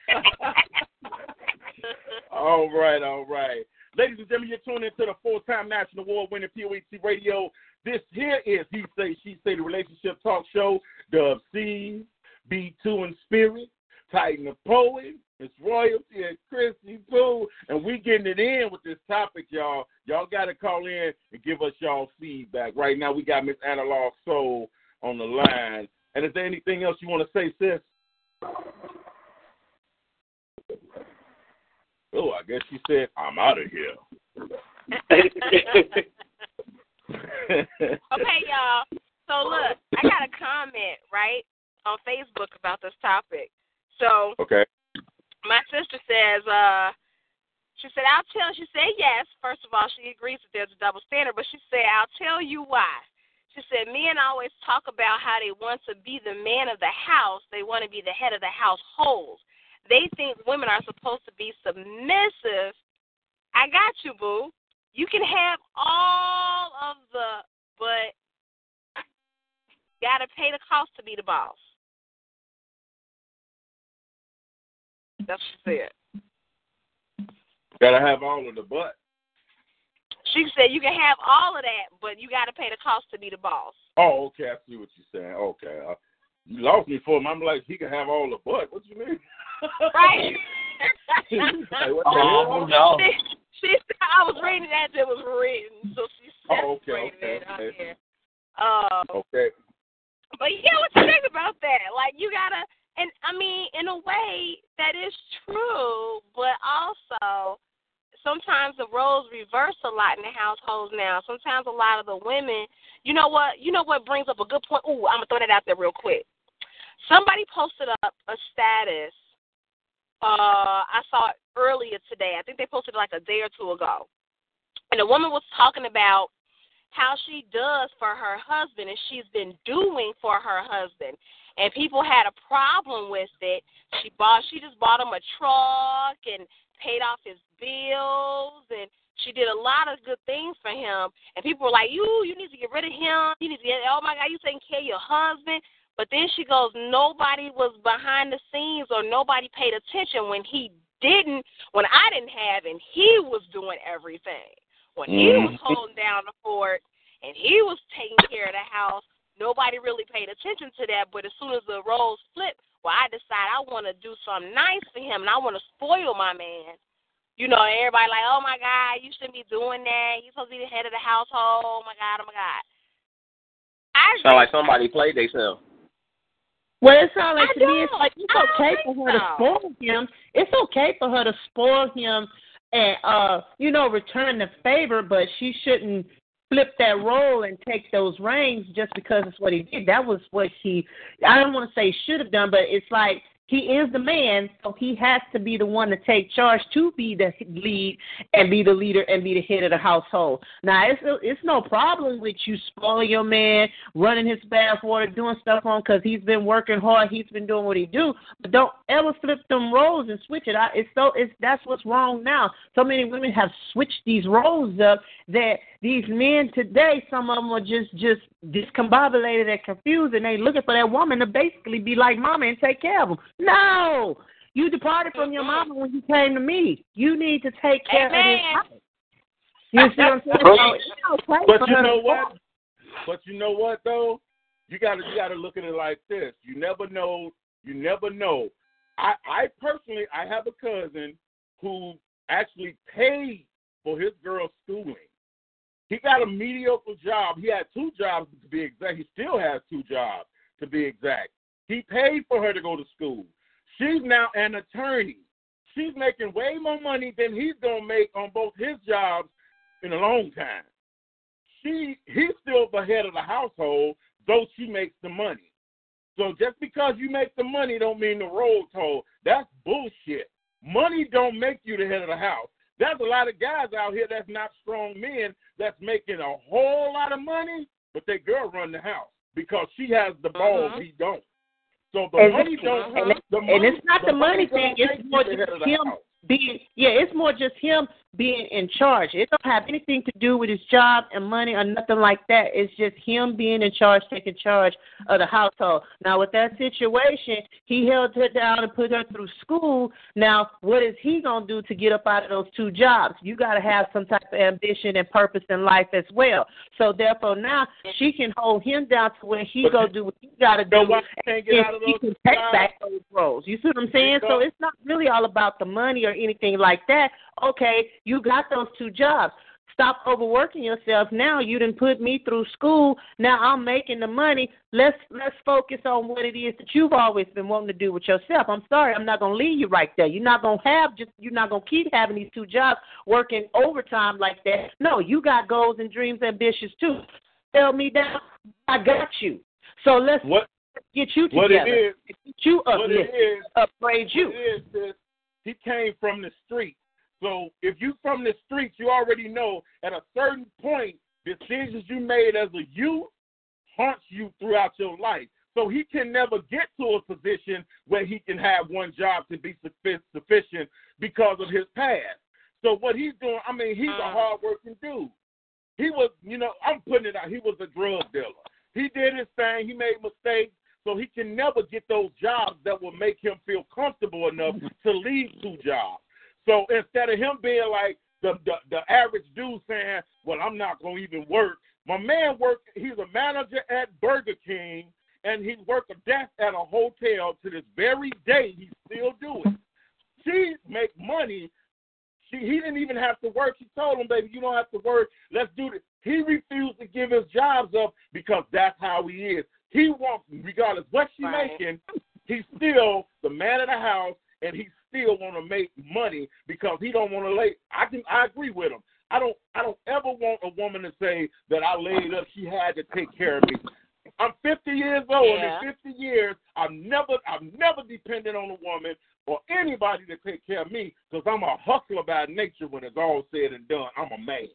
Speaker 2: all right, all right. Ladies and gentlemen, you're tuned into the full-time national award-winning POET Radio. This here is He Say, She Say, the relationship talk show. Dub C, B2 in spirit, Titan the Poet, it's Royalty and Chrissy Pooh, and we getting it in with this topic, y'all. Y'all got to call in and give us y'all feedback. Right now, we got Miss Analog Soul on the line. And is there anything else you want to say, sis? Oh, I guess she said, I'm out of here.
Speaker 6: okay, y'all. So look, I got a comment right on Facebook about this topic. So
Speaker 2: okay.
Speaker 6: My sister says, uh, she said, I'll tell. She said yes. First of all, she agrees that there's a double standard, but she said, I'll tell you why. She said, men always talk about how they want to be the man of the house. They want to be the head of the household. They think women are supposed to be submissive. I got you, boo. You can have all of the, but gotta pay the cost to be the boss. That's what she said.
Speaker 2: Gotta have all of the butt.
Speaker 6: She said you can have all of that, but you got to pay the cost to be the boss.
Speaker 2: Oh, okay. I see what you're saying. Okay. Uh, you lost me for him. I'm like, he can have all the butt. What do you mean?
Speaker 6: Right.
Speaker 2: Like,
Speaker 5: Oh no.
Speaker 6: She, she said I was reading that it was written, so she said
Speaker 2: Oh, okay,
Speaker 6: it
Speaker 2: okay, okay.
Speaker 6: Um,
Speaker 2: Okay.
Speaker 6: But yeah, what you think about that? Like you gotta, and I mean, in a way, that is true. But also, sometimes the roles reverse a lot in the households now. Sometimes a lot of the women, you know what? You know what brings up a good point. Ooh, I'm gonna throw that out there real quick. Somebody posted up a status. Uh, I saw it earlier today. I think they posted like a day or two ago, and the woman was talking about how she does for her husband and she's been doing for her husband. And people had a problem with it. She bought she just bought him a truck and paid off his bills and she did a lot of good things for him. And people were like, You, you need to get rid of him. You need to get oh my God, you taking care of your husband. But then she goes, Nobody was behind the scenes or nobody paid attention when he didn't when I didn't have and he was doing everything. When he was
Speaker 2: Mhm.
Speaker 6: holding down the fort and he was taking care of the house, nobody really paid attention to that. But as soon as the roles flipped, well, I decide I want to do something nice for him and I want to spoil my man. You know, everybody like, oh my God, you shouldn't be doing that. You're supposed to be the head of the household. Oh my God, oh my God. I
Speaker 5: Sound like somebody played themselves.
Speaker 3: Well, it sounds like
Speaker 6: I
Speaker 3: to me it's
Speaker 6: don't.
Speaker 3: like it's
Speaker 6: I don't
Speaker 3: okay for her to spoil him. It's okay for her to spoil him and uh, you know, return the favor, but she shouldn't flip that role and take those reins just because it's what he did. That was what he I don't want to say should have done, but it's like he is the man, so he has to be the one to take charge to be the lead and be the leader and be the head of the household. Now, it's it's no problem with you spoiling your man, running his bathwater, doing stuff on because he's been working hard, he's been doing what he do. But don't ever flip them roles and switch it. I, it's so it's that's what's wrong now. So many women have switched these roles up that these men today, some of them are just just discombobulated and confused, and they looking for that woman to basically be like mama and take care of them. No, you departed from your mama when you came to me. You need to take care of
Speaker 6: Amen.
Speaker 3: this house. You see what I'm saying? So it's okay
Speaker 2: But you know what? But you know what though? You gotta you gotta look at it like this. You never know you never know. I I personally I have a cousin who actually paid for his girl's schooling. He got a mediocre job. He had two jobs to be exact. He still has two jobs to be exact. He paid for her to go to school. She's now an attorney. She's making way more money than he's gonna make on both his jobs in a long time. She he's still the head of the household, though she makes the money. So just because you make the money don't mean the roll toll. That's bullshit. Money don't make you the head of the house. There's a lot of guys out here that's not strong men that's making a whole lot of money, but their girl run the house because she has the balls,
Speaker 6: Mhm.
Speaker 2: he don't. So the
Speaker 3: And
Speaker 2: money
Speaker 3: it's-
Speaker 2: don't.
Speaker 3: and it-
Speaker 2: the
Speaker 3: and it's not the money
Speaker 2: don't
Speaker 3: thing, it's more just him. Being yeah, it's more just him being in charge. It don't have anything to do with his job and money or nothing like that. It's just him being in charge, taking charge of the household. Now with that situation, he held her down and put her through school. Now what is he gonna do to get up out of those two jobs? You gotta have some type of ambition and purpose in life as well. So therefore now she can hold him down to where he
Speaker 2: But
Speaker 3: go do what he gotta do
Speaker 2: why you can't get out of
Speaker 3: he can take back those roles. You see what I'm saying? So it's not really all about the money or anything like that. Okay, you got those two jobs. Stop overworking yourself. Now you didn't put me through school. Now I'm making the money. Let's let's focus on what it is that you've always been wanting to do with yourself. I'm sorry, I'm not gonna leave you right there. You're not gonna have just you're not gonna keep having these two jobs working overtime like that. No, you got goals and dreams, ambitions too. Tell me down, I got you. So let's
Speaker 2: What
Speaker 3: get you
Speaker 2: what
Speaker 3: together.
Speaker 2: it is
Speaker 3: Get you
Speaker 2: what it is
Speaker 3: upgrade you.
Speaker 2: What it is, he came from the street. So if you from the streets, you already know at a certain point, decisions you made as a youth haunts you throughout your life. So he can never get to a position where he can have one job to be sufficient because of his past. So what he's doing, I mean, he's a uh. hardworking dude. He was, you know, I'm putting it out. He was a drug dealer. He did his thing. He made mistakes. So he can never get those jobs that will make him feel comfortable enough mm-hmm. to leave two jobs. So instead of him being like the the, the average dude saying, "Well, I'm not going to even work," my man worked. He's a manager at Burger King, and he worked a desk at a hotel to this very day. He's still doing. She make money. She he didn't even have to work. She told him, "Baby, you don't have to work. Let's do this." He refused to give his jobs up because that's how he is. He wants, regardless what she
Speaker 6: Right.
Speaker 2: making, he's still the man of the house, and he still want to make money because he don't want to lay. I can, I agree with him. I don't, I don't ever want a woman to say that I laid up. She had to take care of me. I'm 50 years old,
Speaker 6: Yeah.
Speaker 2: and in 50 years, I've never, I've never depended on a woman or anybody to take care of me because I'm a hustler by nature. When it's all said and done, I'm a man.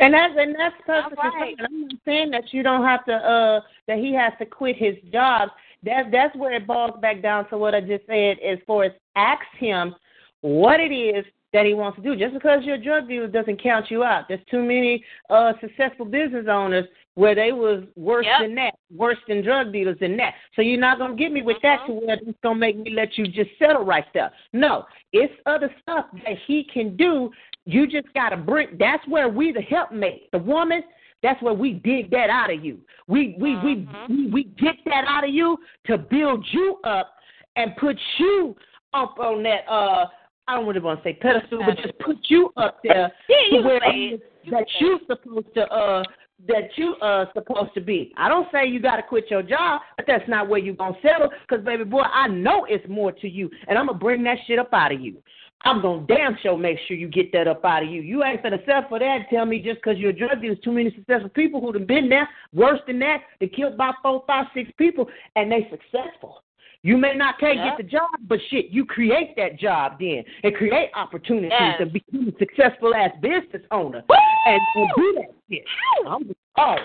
Speaker 3: And that's and that's perfectly
Speaker 6: right.
Speaker 3: fine. I'm not saying that you don't have to uh that he has to quit his job. That that's where it boils back down to what I just said as far as ask him what it is that he wants to do. Just because you're a drug dealer doesn't count you out. There's too many uh successful business owners where they was worse
Speaker 6: Yep.
Speaker 3: than that, worse than drug dealers than that. So you're not gonna get me with that to where it's gonna make me let you just settle right there. No, it's other stuff that he can do. You just gotta bring. That's where we the helpmate, the woman. That's where we dig that out of you. We we we, we we get that out of you to build you up and put you up on that. uh I don't really want to say pedestal, but just put you up there
Speaker 6: Yeah,
Speaker 3: to where
Speaker 6: can say
Speaker 3: it
Speaker 6: it.
Speaker 3: is that you supposed to uh that you uh supposed to be. I don't say you got to quit your job, but that's not where you gonna settle. Cause baby boy, I know it's more to you, and I'm gonna bring that shit up out of you. I'm gonna damn sure make sure you get that up out of you. You ain't gonna settle for that. Tell me just because you're a drug dealer, there's too many successful people who've been there. Worse than that, they killed by four, five, six people, and they successful. You may not can't
Speaker 6: Yep.
Speaker 3: get the job, but shit, you create that job then and create opportunities
Speaker 6: Yes.
Speaker 3: to become a successful ass business owner and, and do that shit. I'm just oh,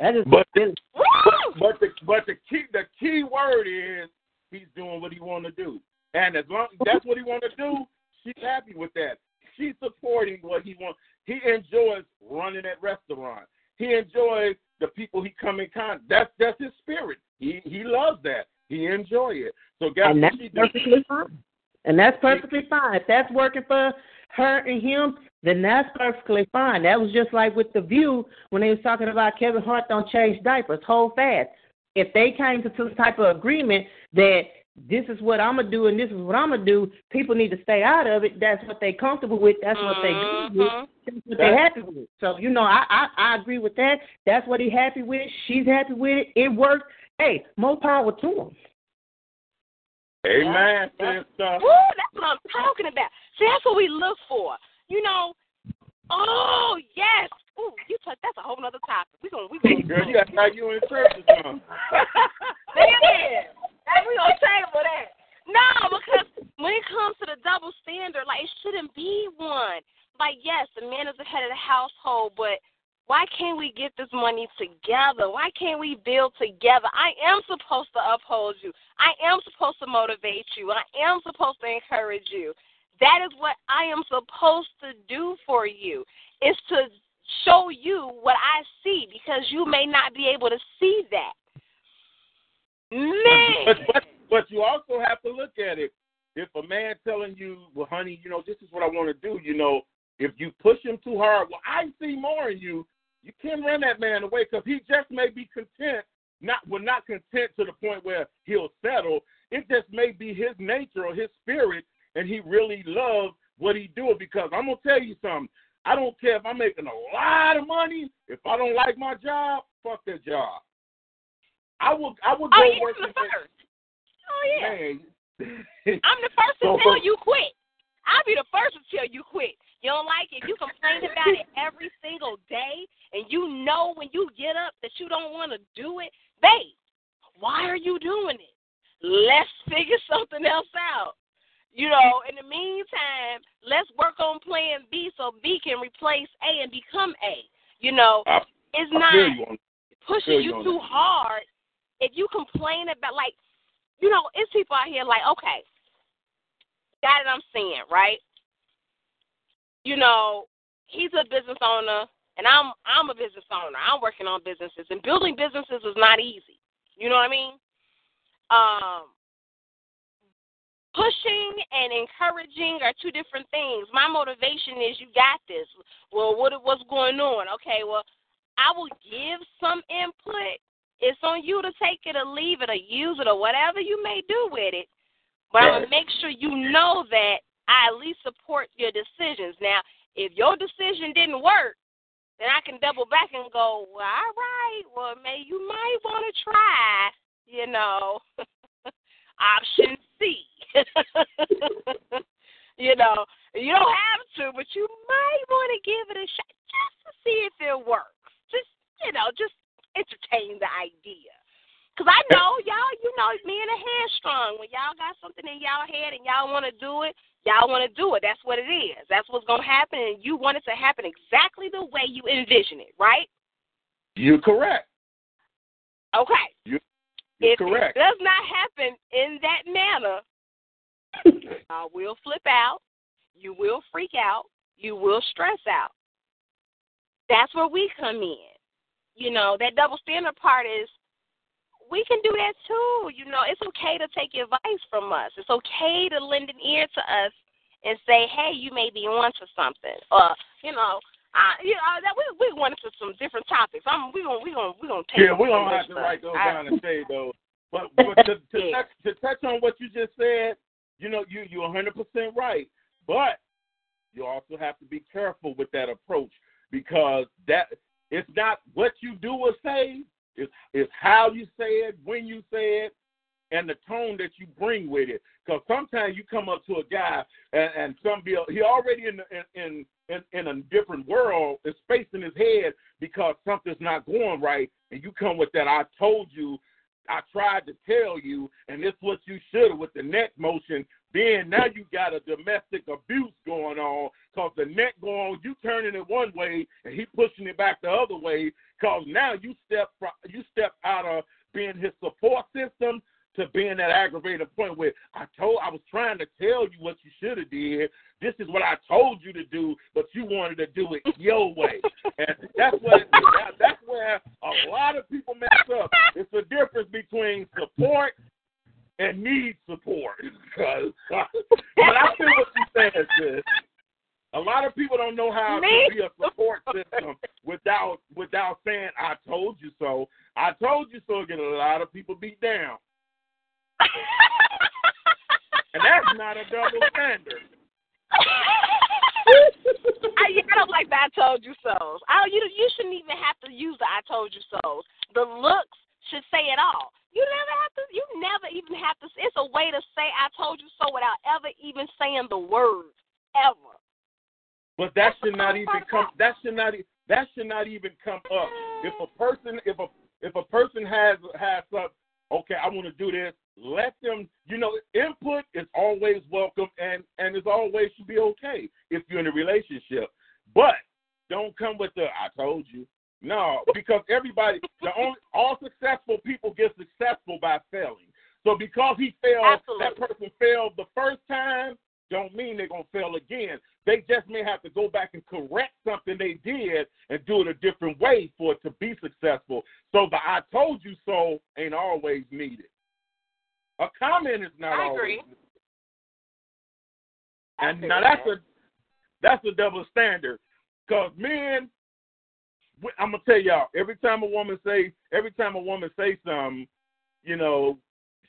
Speaker 3: that is
Speaker 2: But-
Speaker 3: business.
Speaker 2: But the but the key the key word is he's doing what he want to do, and as long as that's what he want to do, she's happy with that. She's supporting what he wants. He enjoys running that restaurant. He enjoys the people he come in contact. That's that's his spirit. He he loves that. He enjoy it. So guess
Speaker 3: and that's perfectly fine. And that's perfectly fine. If that's working for her and him, then that's perfectly fine. That was just like with the View when they was talking about Kevin Hart don't change diapers. Hold fast. If they came to some type of agreement that this is what I'm gonna do and this is what I'm gonna do, people need to stay out of it. That's what they comfortable with. That's what they good with.
Speaker 6: Mhm.
Speaker 3: That's what they're happy with. So you know, I, I I agree with that. That's what he happy with. She's happy with it. It worked. Hey, more power to him.
Speaker 2: Amen,
Speaker 6: Yeah.
Speaker 2: sister.
Speaker 6: Woo, that's what I'm talking about. See, that's what we look for. You know, oh yes. Ooh, you touch that's a whole other topic. We gonna we gonna
Speaker 2: Girl, you got how you in church or something.
Speaker 6: Hey, we gonna table that. No, because when it comes to the double standard, like it shouldn't be one. Like, yes, the man is the head of the household, but why can't we get this money together? Why can't we build together? I am supposed to uphold you. I am supposed to motivate you. I am supposed to encourage you. That is what I am supposed to do for you. Is to show you what I see because you may not be able to see that. Man.
Speaker 2: But, but but you also have to look at it. If a man telling you, well, honey, you know, this is what I want to do, you know, if you push him too hard, well, I see more in you. You can't run that man away because he just may be content, not well, not content to the point where he'll settle. It just may be his nature or his spirit, and he really loves what he doing. Because I'm gonna tell you something. I don't care if I'm making a lot of money. If I don't like my job, fuck that job. I will. I will oh, go
Speaker 6: Oh, yeah,
Speaker 2: work
Speaker 6: I'm the first. Oh, yeah. I'm the first to
Speaker 2: So-
Speaker 6: tell you quit. I'll be the first to tell you quit. You don't like it. You complain about it every single day, and you know when you get up that you don't want to do it. Babe, why are you doing it? Let's figure something else out. You know, in the meantime, let's work on plan B so B can replace A and become A. You know,
Speaker 2: I,
Speaker 6: it's
Speaker 2: I
Speaker 6: not
Speaker 2: you on
Speaker 6: pushing you
Speaker 2: you
Speaker 6: too
Speaker 2: that.
Speaker 6: hard, if you complain about like, you know, it's people out here like, okay, got it, I'm seeing, right? You know, he's a business owner and I'm I'm a business owner. I'm working on businesses and building businesses is not easy. You know what I mean? um, pushing and encouraging are two different things. My motivation is you got this. Well, what what's going on? Okay, well, I will give some input. It's on you to take it or leave it or use it or whatever you may do with it. But I'm gonna make sure you know that I at least support your decisions. Now, if your decision didn't work, then I can double back and go, well, all right, well, may you might want to try, you know, option C. you know, you don't have to, but you might want to give it a shot just to see if it works. Just, you know, just entertain the idea. Cause I know y'all, you know, me and a headstrong. When y'all got something in y'all head and y'all want to do it, y'all want to do it. That's what it is. That's what's gonna happen, and you want it to happen exactly the way you envision it, right?
Speaker 2: You're correct.
Speaker 6: Okay.
Speaker 2: You,
Speaker 6: if
Speaker 2: you're correct.
Speaker 6: it does not happen in that manner, y'all will flip out. You will freak out. You will stress out. That's where we come in. You know, that double standard part is we can do that too. You know, it's okay to take advice from us. It's okay to lend an ear to us and say, "Hey, you may be on to something," or you know, uh, you know that we we went into some different topics. I'm we gonna we gonna we gonna take.
Speaker 2: Yeah, we don't have to write those
Speaker 6: I-
Speaker 2: down and say those. But, but to, to, touch, to touch on what you just said, you know, you you're 100 percent right. But you also have to be careful with that approach because that it's not what you do or say. It's it's how you say it, when you say it, and the tone that you bring with it. Because sometimes you come up to a guy and, and some be he already in, in in in a different world, is space in his head because something's not going right, and you come with that. I told you, I tried to tell you, and this what you should have with the neck motion. Then now you got a domestic abuse going on because the neck going, you turning it one way and he pushing it back the other way. Because now you step you step out of being his support system to being that aggravated point where I told I was trying to tell you what you should have did. This is what I told you to do, but you wanted to do it your way, and that's what that, that's where a lot of people mess up. It's the difference between support and need support. 'Cause- but I feel what you're saying, sis. A lot of people don't know how
Speaker 6: Me?
Speaker 2: to be a support system without without saying "I told you so." I told you so. Get a lot of people beat down, and that's not a double standard.
Speaker 6: I, I don't like the I told you so's. I you you shouldn't even have to use the I told you so's. The looks should say it all. You never have to. You never even have to. It's a way to say I told you so without ever even saying the word ever.
Speaker 2: But that should not even come. That should not. That should not even come up. If a person, if a if a person has has something, okay, I want to do this. Let them. You know, input is always welcome, and and is always should be okay if you're in a relationship. But don't come with the I told you. No, because everybody, the only all successful people get successful by failing. So because he failed, that person failed the first time, don't mean they're gonna fail again. They just may have to go back and correct something they did and do it a different way for it to be successful. So the I told you so ain't always needed. A comment is not
Speaker 6: I
Speaker 2: always
Speaker 6: agree.
Speaker 2: needed. And now that's a that's a double standard. Cause men, I'm gonna tell y'all, every time a woman say, every time a woman say something, you know,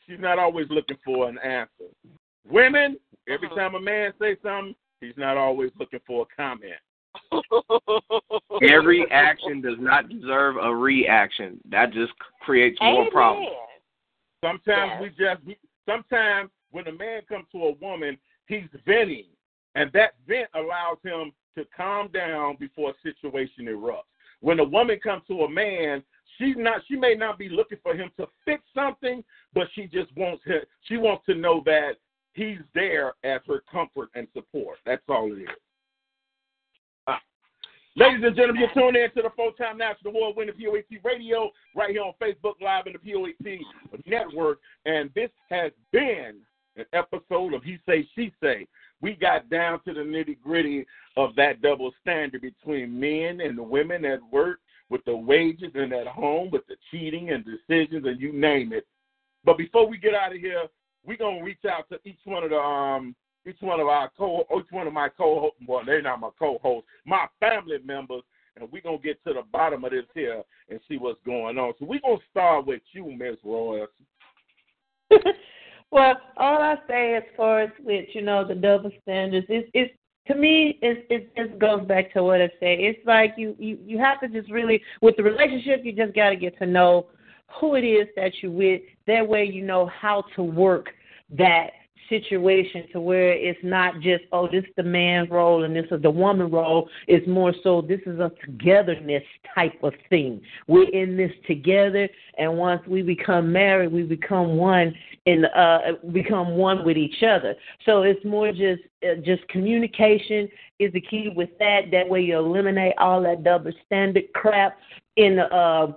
Speaker 2: she's not always looking for an answer. Women, every time a man say something, he's not always looking for a comment.
Speaker 5: Every action does not deserve a reaction. That just creates more problems.
Speaker 2: Sometimes we just, we, sometimes when a man comes to a woman, he's venting, and that vent allows him to calm down before a situation erupts. When a woman comes to a man, she's not, she may not be looking for him to fix something, but she just wants him, she wants to know that he's there as her comfort and support. That's all it is. Ladies and gentlemen, you're tuned in to the full-time national award-winning POET Radio right here on Facebook Live and the POET Network, and this has been an episode of He Say, She Say. We got down to the nitty-gritty of that double standard between men and the women at work, with the wages and at home, with the cheating and decisions, and you name it. But before we get out of here, we're gonna reach out to each one of the um each one of our co oh, each one of my co well they're not my co-hosts, my family members, and we're gonna get to the bottom of this here and see what's going on. So we're gonna start with you, Miss Royce.
Speaker 3: well, all I say as far as with you know the double standards is it's to me it it just goes back to what I say. It's like you you you have to just really with the relationship you just got to get to know who it is that you're with. That way you know how to work that situation to where it's not just oh this is the man role and this is the woman role. It's more so this is a togetherness type of thing. We're in this together and once we become married we become one and uh become one with each other. So it's more just uh, just communication is the key with that. That way you eliminate all that double standard crap in the uh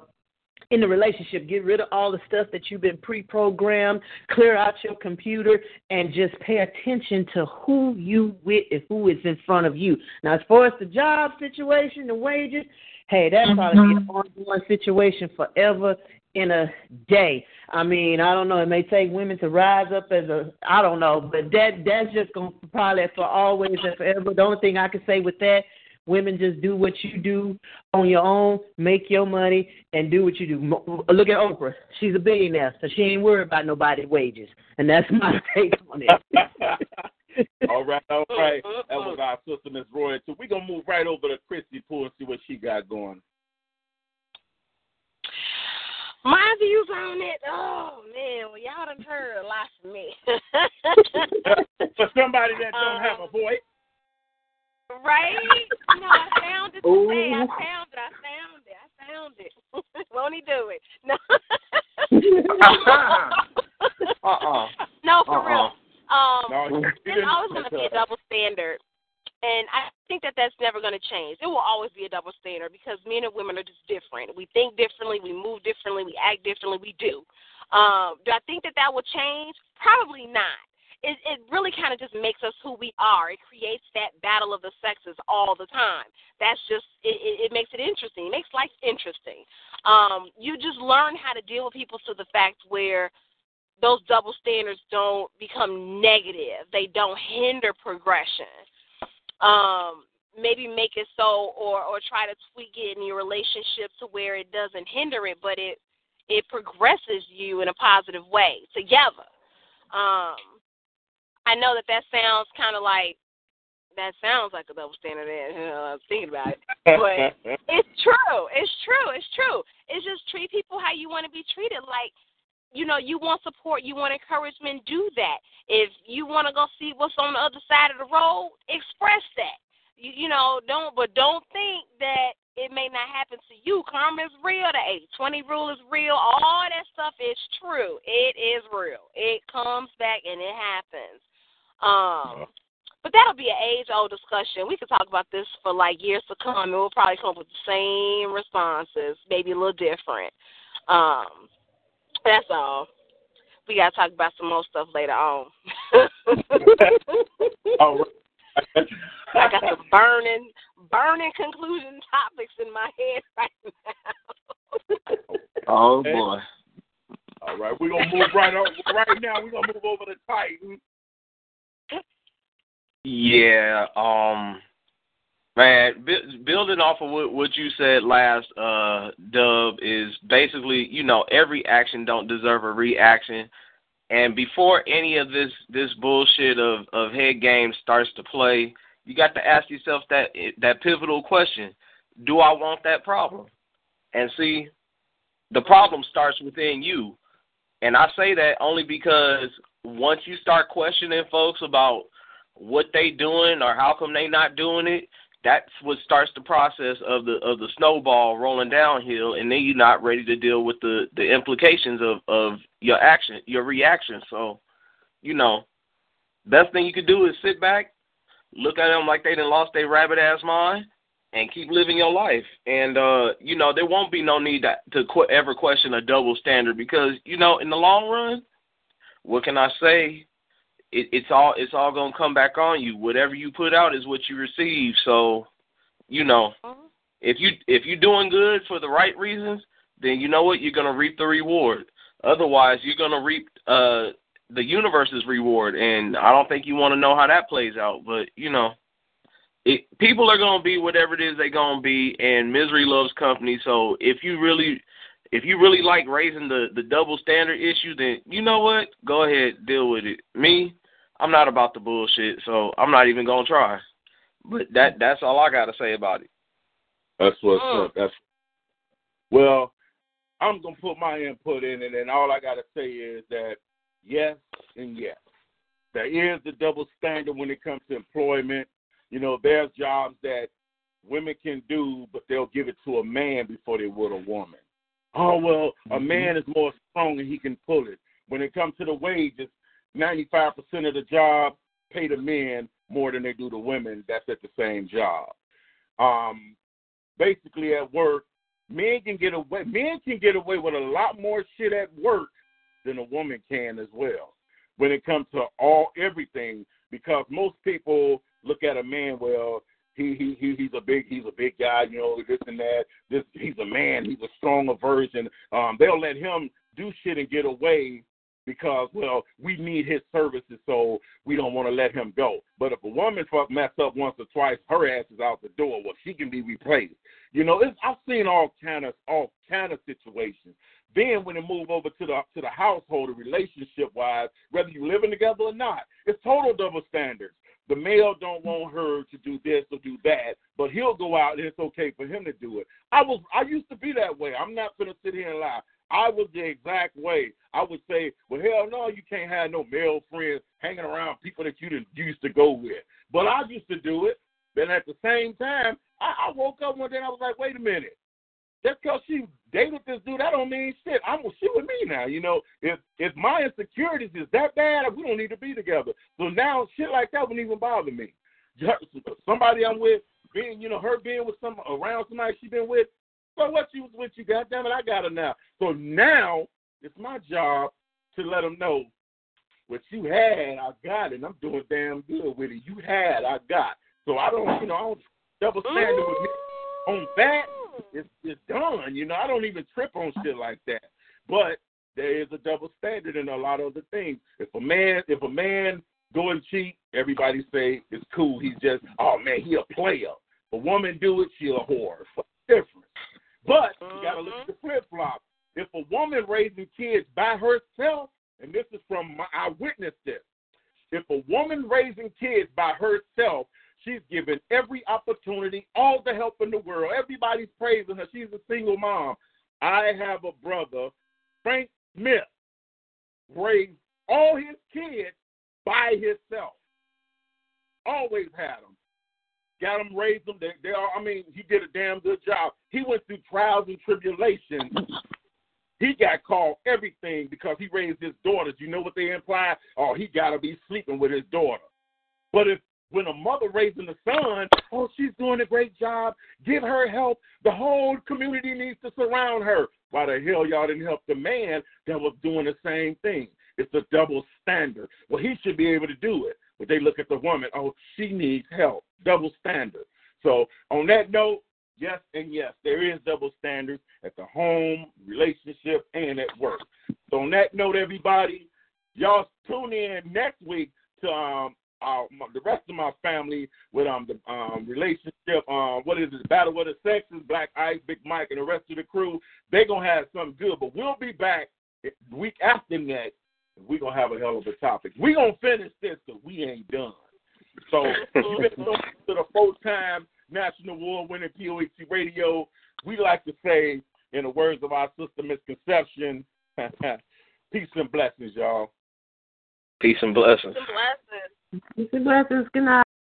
Speaker 3: in the relationship. Get rid of all the stuff that you've been pre programmed, clear out your computer, and just pay attention to who you with and who is in front of you. Now, as far as the job situation, the wages, hey, that's mm-hmm. probably an ongoing situation forever in a day. I mean, I don't know. It may take women to rise up as a, I don't know, but that that's just gonna probably for always and forever. The only thing I can say with that Women just do what you do on your own, make your money, and do what you do. Look at Oprah; she's a billionaire, so she ain't worried about nobody's wages, and that's my take on it.
Speaker 2: all right, all right. That was our sister Miss Roy. So we're gonna move right over to Christy Poole and see what she got going.
Speaker 6: My views on it, oh man, well y'all done heard a lot from me.
Speaker 2: For somebody that don't um, have a voice.
Speaker 6: Right? Know, I found it today. I found it. I found it. I found it. Won't he do it? No.
Speaker 5: uh-uh.
Speaker 6: No, for
Speaker 5: uh-uh.
Speaker 6: real. Um,
Speaker 2: no,
Speaker 6: there's always going to be a double standard. And I think that that's never going to change. It will always be a double standard because men and women are just different. We think differently, we move differently, we act differently, we do. Um, do I think that that will change? Probably not it, it really kind of just makes us who we are. It creates that battle of the sexes all the time. That's just it, it, makes it interesting. It makes life interesting. Um, you just learn how to deal with people to the fact where those double standards don't become negative. They don't hinder progression. Um, maybe make it so or or try to tweak it in your relationship to where it doesn't hinder it, but it it progresses you in a positive way together. Um, I know that that sounds kind of like that sounds like a double standard. Eh, you know, I was thinking about it, but it's true. It's true. It's true. It's just treat people how you want to be treated. Like, you know, you want support, you want encouragement. Do that. If you want to go see what's on the other side of the road, express that. You, you know, don't. But don't think that it may not happen to you. Karma is real. The 80 20 rule is real. All that stuff is true. It is real. It comes back and it happens. Um, but that'll be an age old discussion. We could talk about this for like years to come, and we'll probably come up with the same responses, maybe a little different. Um, that's all. We gotta talk about some more stuff later on.
Speaker 2: all right.
Speaker 6: I got some burning, burning conclusion topics in my head right now.
Speaker 5: oh boy.
Speaker 2: All right, we're gonna move right on. Right now, we're gonna move over to Titan.
Speaker 5: Yeah, um, man, building off of what, what you said last, uh, Dub is basically, you know, every action don't deserve a reaction, and before any of this this bullshit of of head games starts to play, you got to ask yourself that that pivotal question: Do I want that problem? And see, the problem starts within you, and I say that only because once you start questioning folks about what they doing or how come they not doing it, that's what starts the process of the of the snowball rolling downhill and then you're not ready to deal with the the implications of of your action your reaction. So you know best thing you could do is sit back look at them like they done lost their rabbit ass mind and keep living your life. And uh you know there won't be no need to, to qu- ever question a double standard because you know in the long run what can i say it, it's all it's all gonna come back on you. Whatever you put out is what you receive. So, you know,
Speaker 6: mm-hmm.
Speaker 5: if you if you're doing good for the right reasons, then you know what you're gonna reap the reward. Otherwise, you're gonna reap uh the universe's reward, and I don't think you want to know how that plays out. But you know, it, people are gonna be whatever it is they're gonna be, and misery loves company. So if you really, if you really like raising the the double standard issue, then you know what, go ahead, deal with it. Me, I'm not about the bullshit, so I'm not even gonna try. But that that's all I gotta say about it.
Speaker 2: That's what's
Speaker 6: Mm.
Speaker 2: up. That's well, I'm gonna put my input in it, and all I gotta say is that yes and yes. There is the double standard when it comes to employment. You know, there's jobs that women can do, but they'll give it to a man before they would a woman. Oh well, a man is more strong and he can pull it. When it comes to the wages, 95% of the job pay the men more than they do the women. That's at the same job. Um, basically, at work, men can get away. Men can get away with a lot more shit at work than a woman can as well. When it comes to all everything, because most people look at a man well. He he he he's a big he's a big guy, you know, this and that. This he's a man, he's a stronger version. Um, they'll let him do shit and get away because well, we need his services, so we don't want to let him go. But if a woman fuck mess up once or twice, her ass is out the door. Well, she can be replaced. You know, it's, I've seen all kind of all kind of situations. Then when it move over to the to the household, relationship wise, whether you living together or not, it's total double standards. The male don't want her to do this or do that, but he'll go out and it's okay for him to do it. I was I used to be that way. I'm not gonna sit here and lie. I was the exact way. I would say, well, hell no, you can't have no male friends hanging around people that you didn't used to go with. But I used to do it. Then at the same time, I, I woke up one day and I was like, wait a minute. Just because she dated this dude, that don't mean shit. I'm she with me now. You know, if if my insecurities is that bad, we don't need to be together. So now shit like that wouldn't even bother me. Somebody I'm with, being you know her being with some around somebody she been with. So what she was with you? Goddamn it, I got her now. So now it's my job to let them know what you had, I got it. And I'm doing damn good with it. You had, I got. So I don't, you know, I don't double standard with me on that. It's it's done. You know, I don't even trip on shit like that. But there is a double standard in a lot of other things. If a man, if a man go and cheat, everybody say it's cool. He's just, oh man, he a player. A woman do it, she a whore. It's different. But you gotta look mm-hmm. at the flip flop. If a woman raising kids by herself, and this is from my, I witnessed this. If a woman raising kids by herself, she's given every opportunity, all the help in the world. Everybody's praising her. She's a single mom. I have a brother, Frank Smith, raised all his kids by himself. Always had them. Got them, raised them. They, they are, I mean, he did a damn good job. He went through trials and tribulations. He got called everything because he raised his daughters. You know what they imply? Oh, he got to be sleeping with his daughter. But if when a mother raising a son, oh, she's doing a great job. Give her help. The whole community needs to surround her. Why the hell y'all didn't help the man that was doing the same thing? It's a double standard. Well, he should be able to do it. But they look at the woman, oh, she needs help. Double standard. So on that note, yes and yes, there is double standards at the home, relationship, and at work. So on that note, everybody, y'all tune in next week to um our, the rest of my family with um the um relationship um what is it battle of the sexes Black Ice Big Mike and the rest of the crew they gonna have something good but we'll be back week after next we gonna have a hell of a topic We're gonna finish this because we ain't done so you've been to the full time national award winning POET radio we like to say in the words of our sister misconception peace and blessings y'all
Speaker 5: Peace and blessings.
Speaker 6: Blessings.
Speaker 3: Peace and blessings. Good night.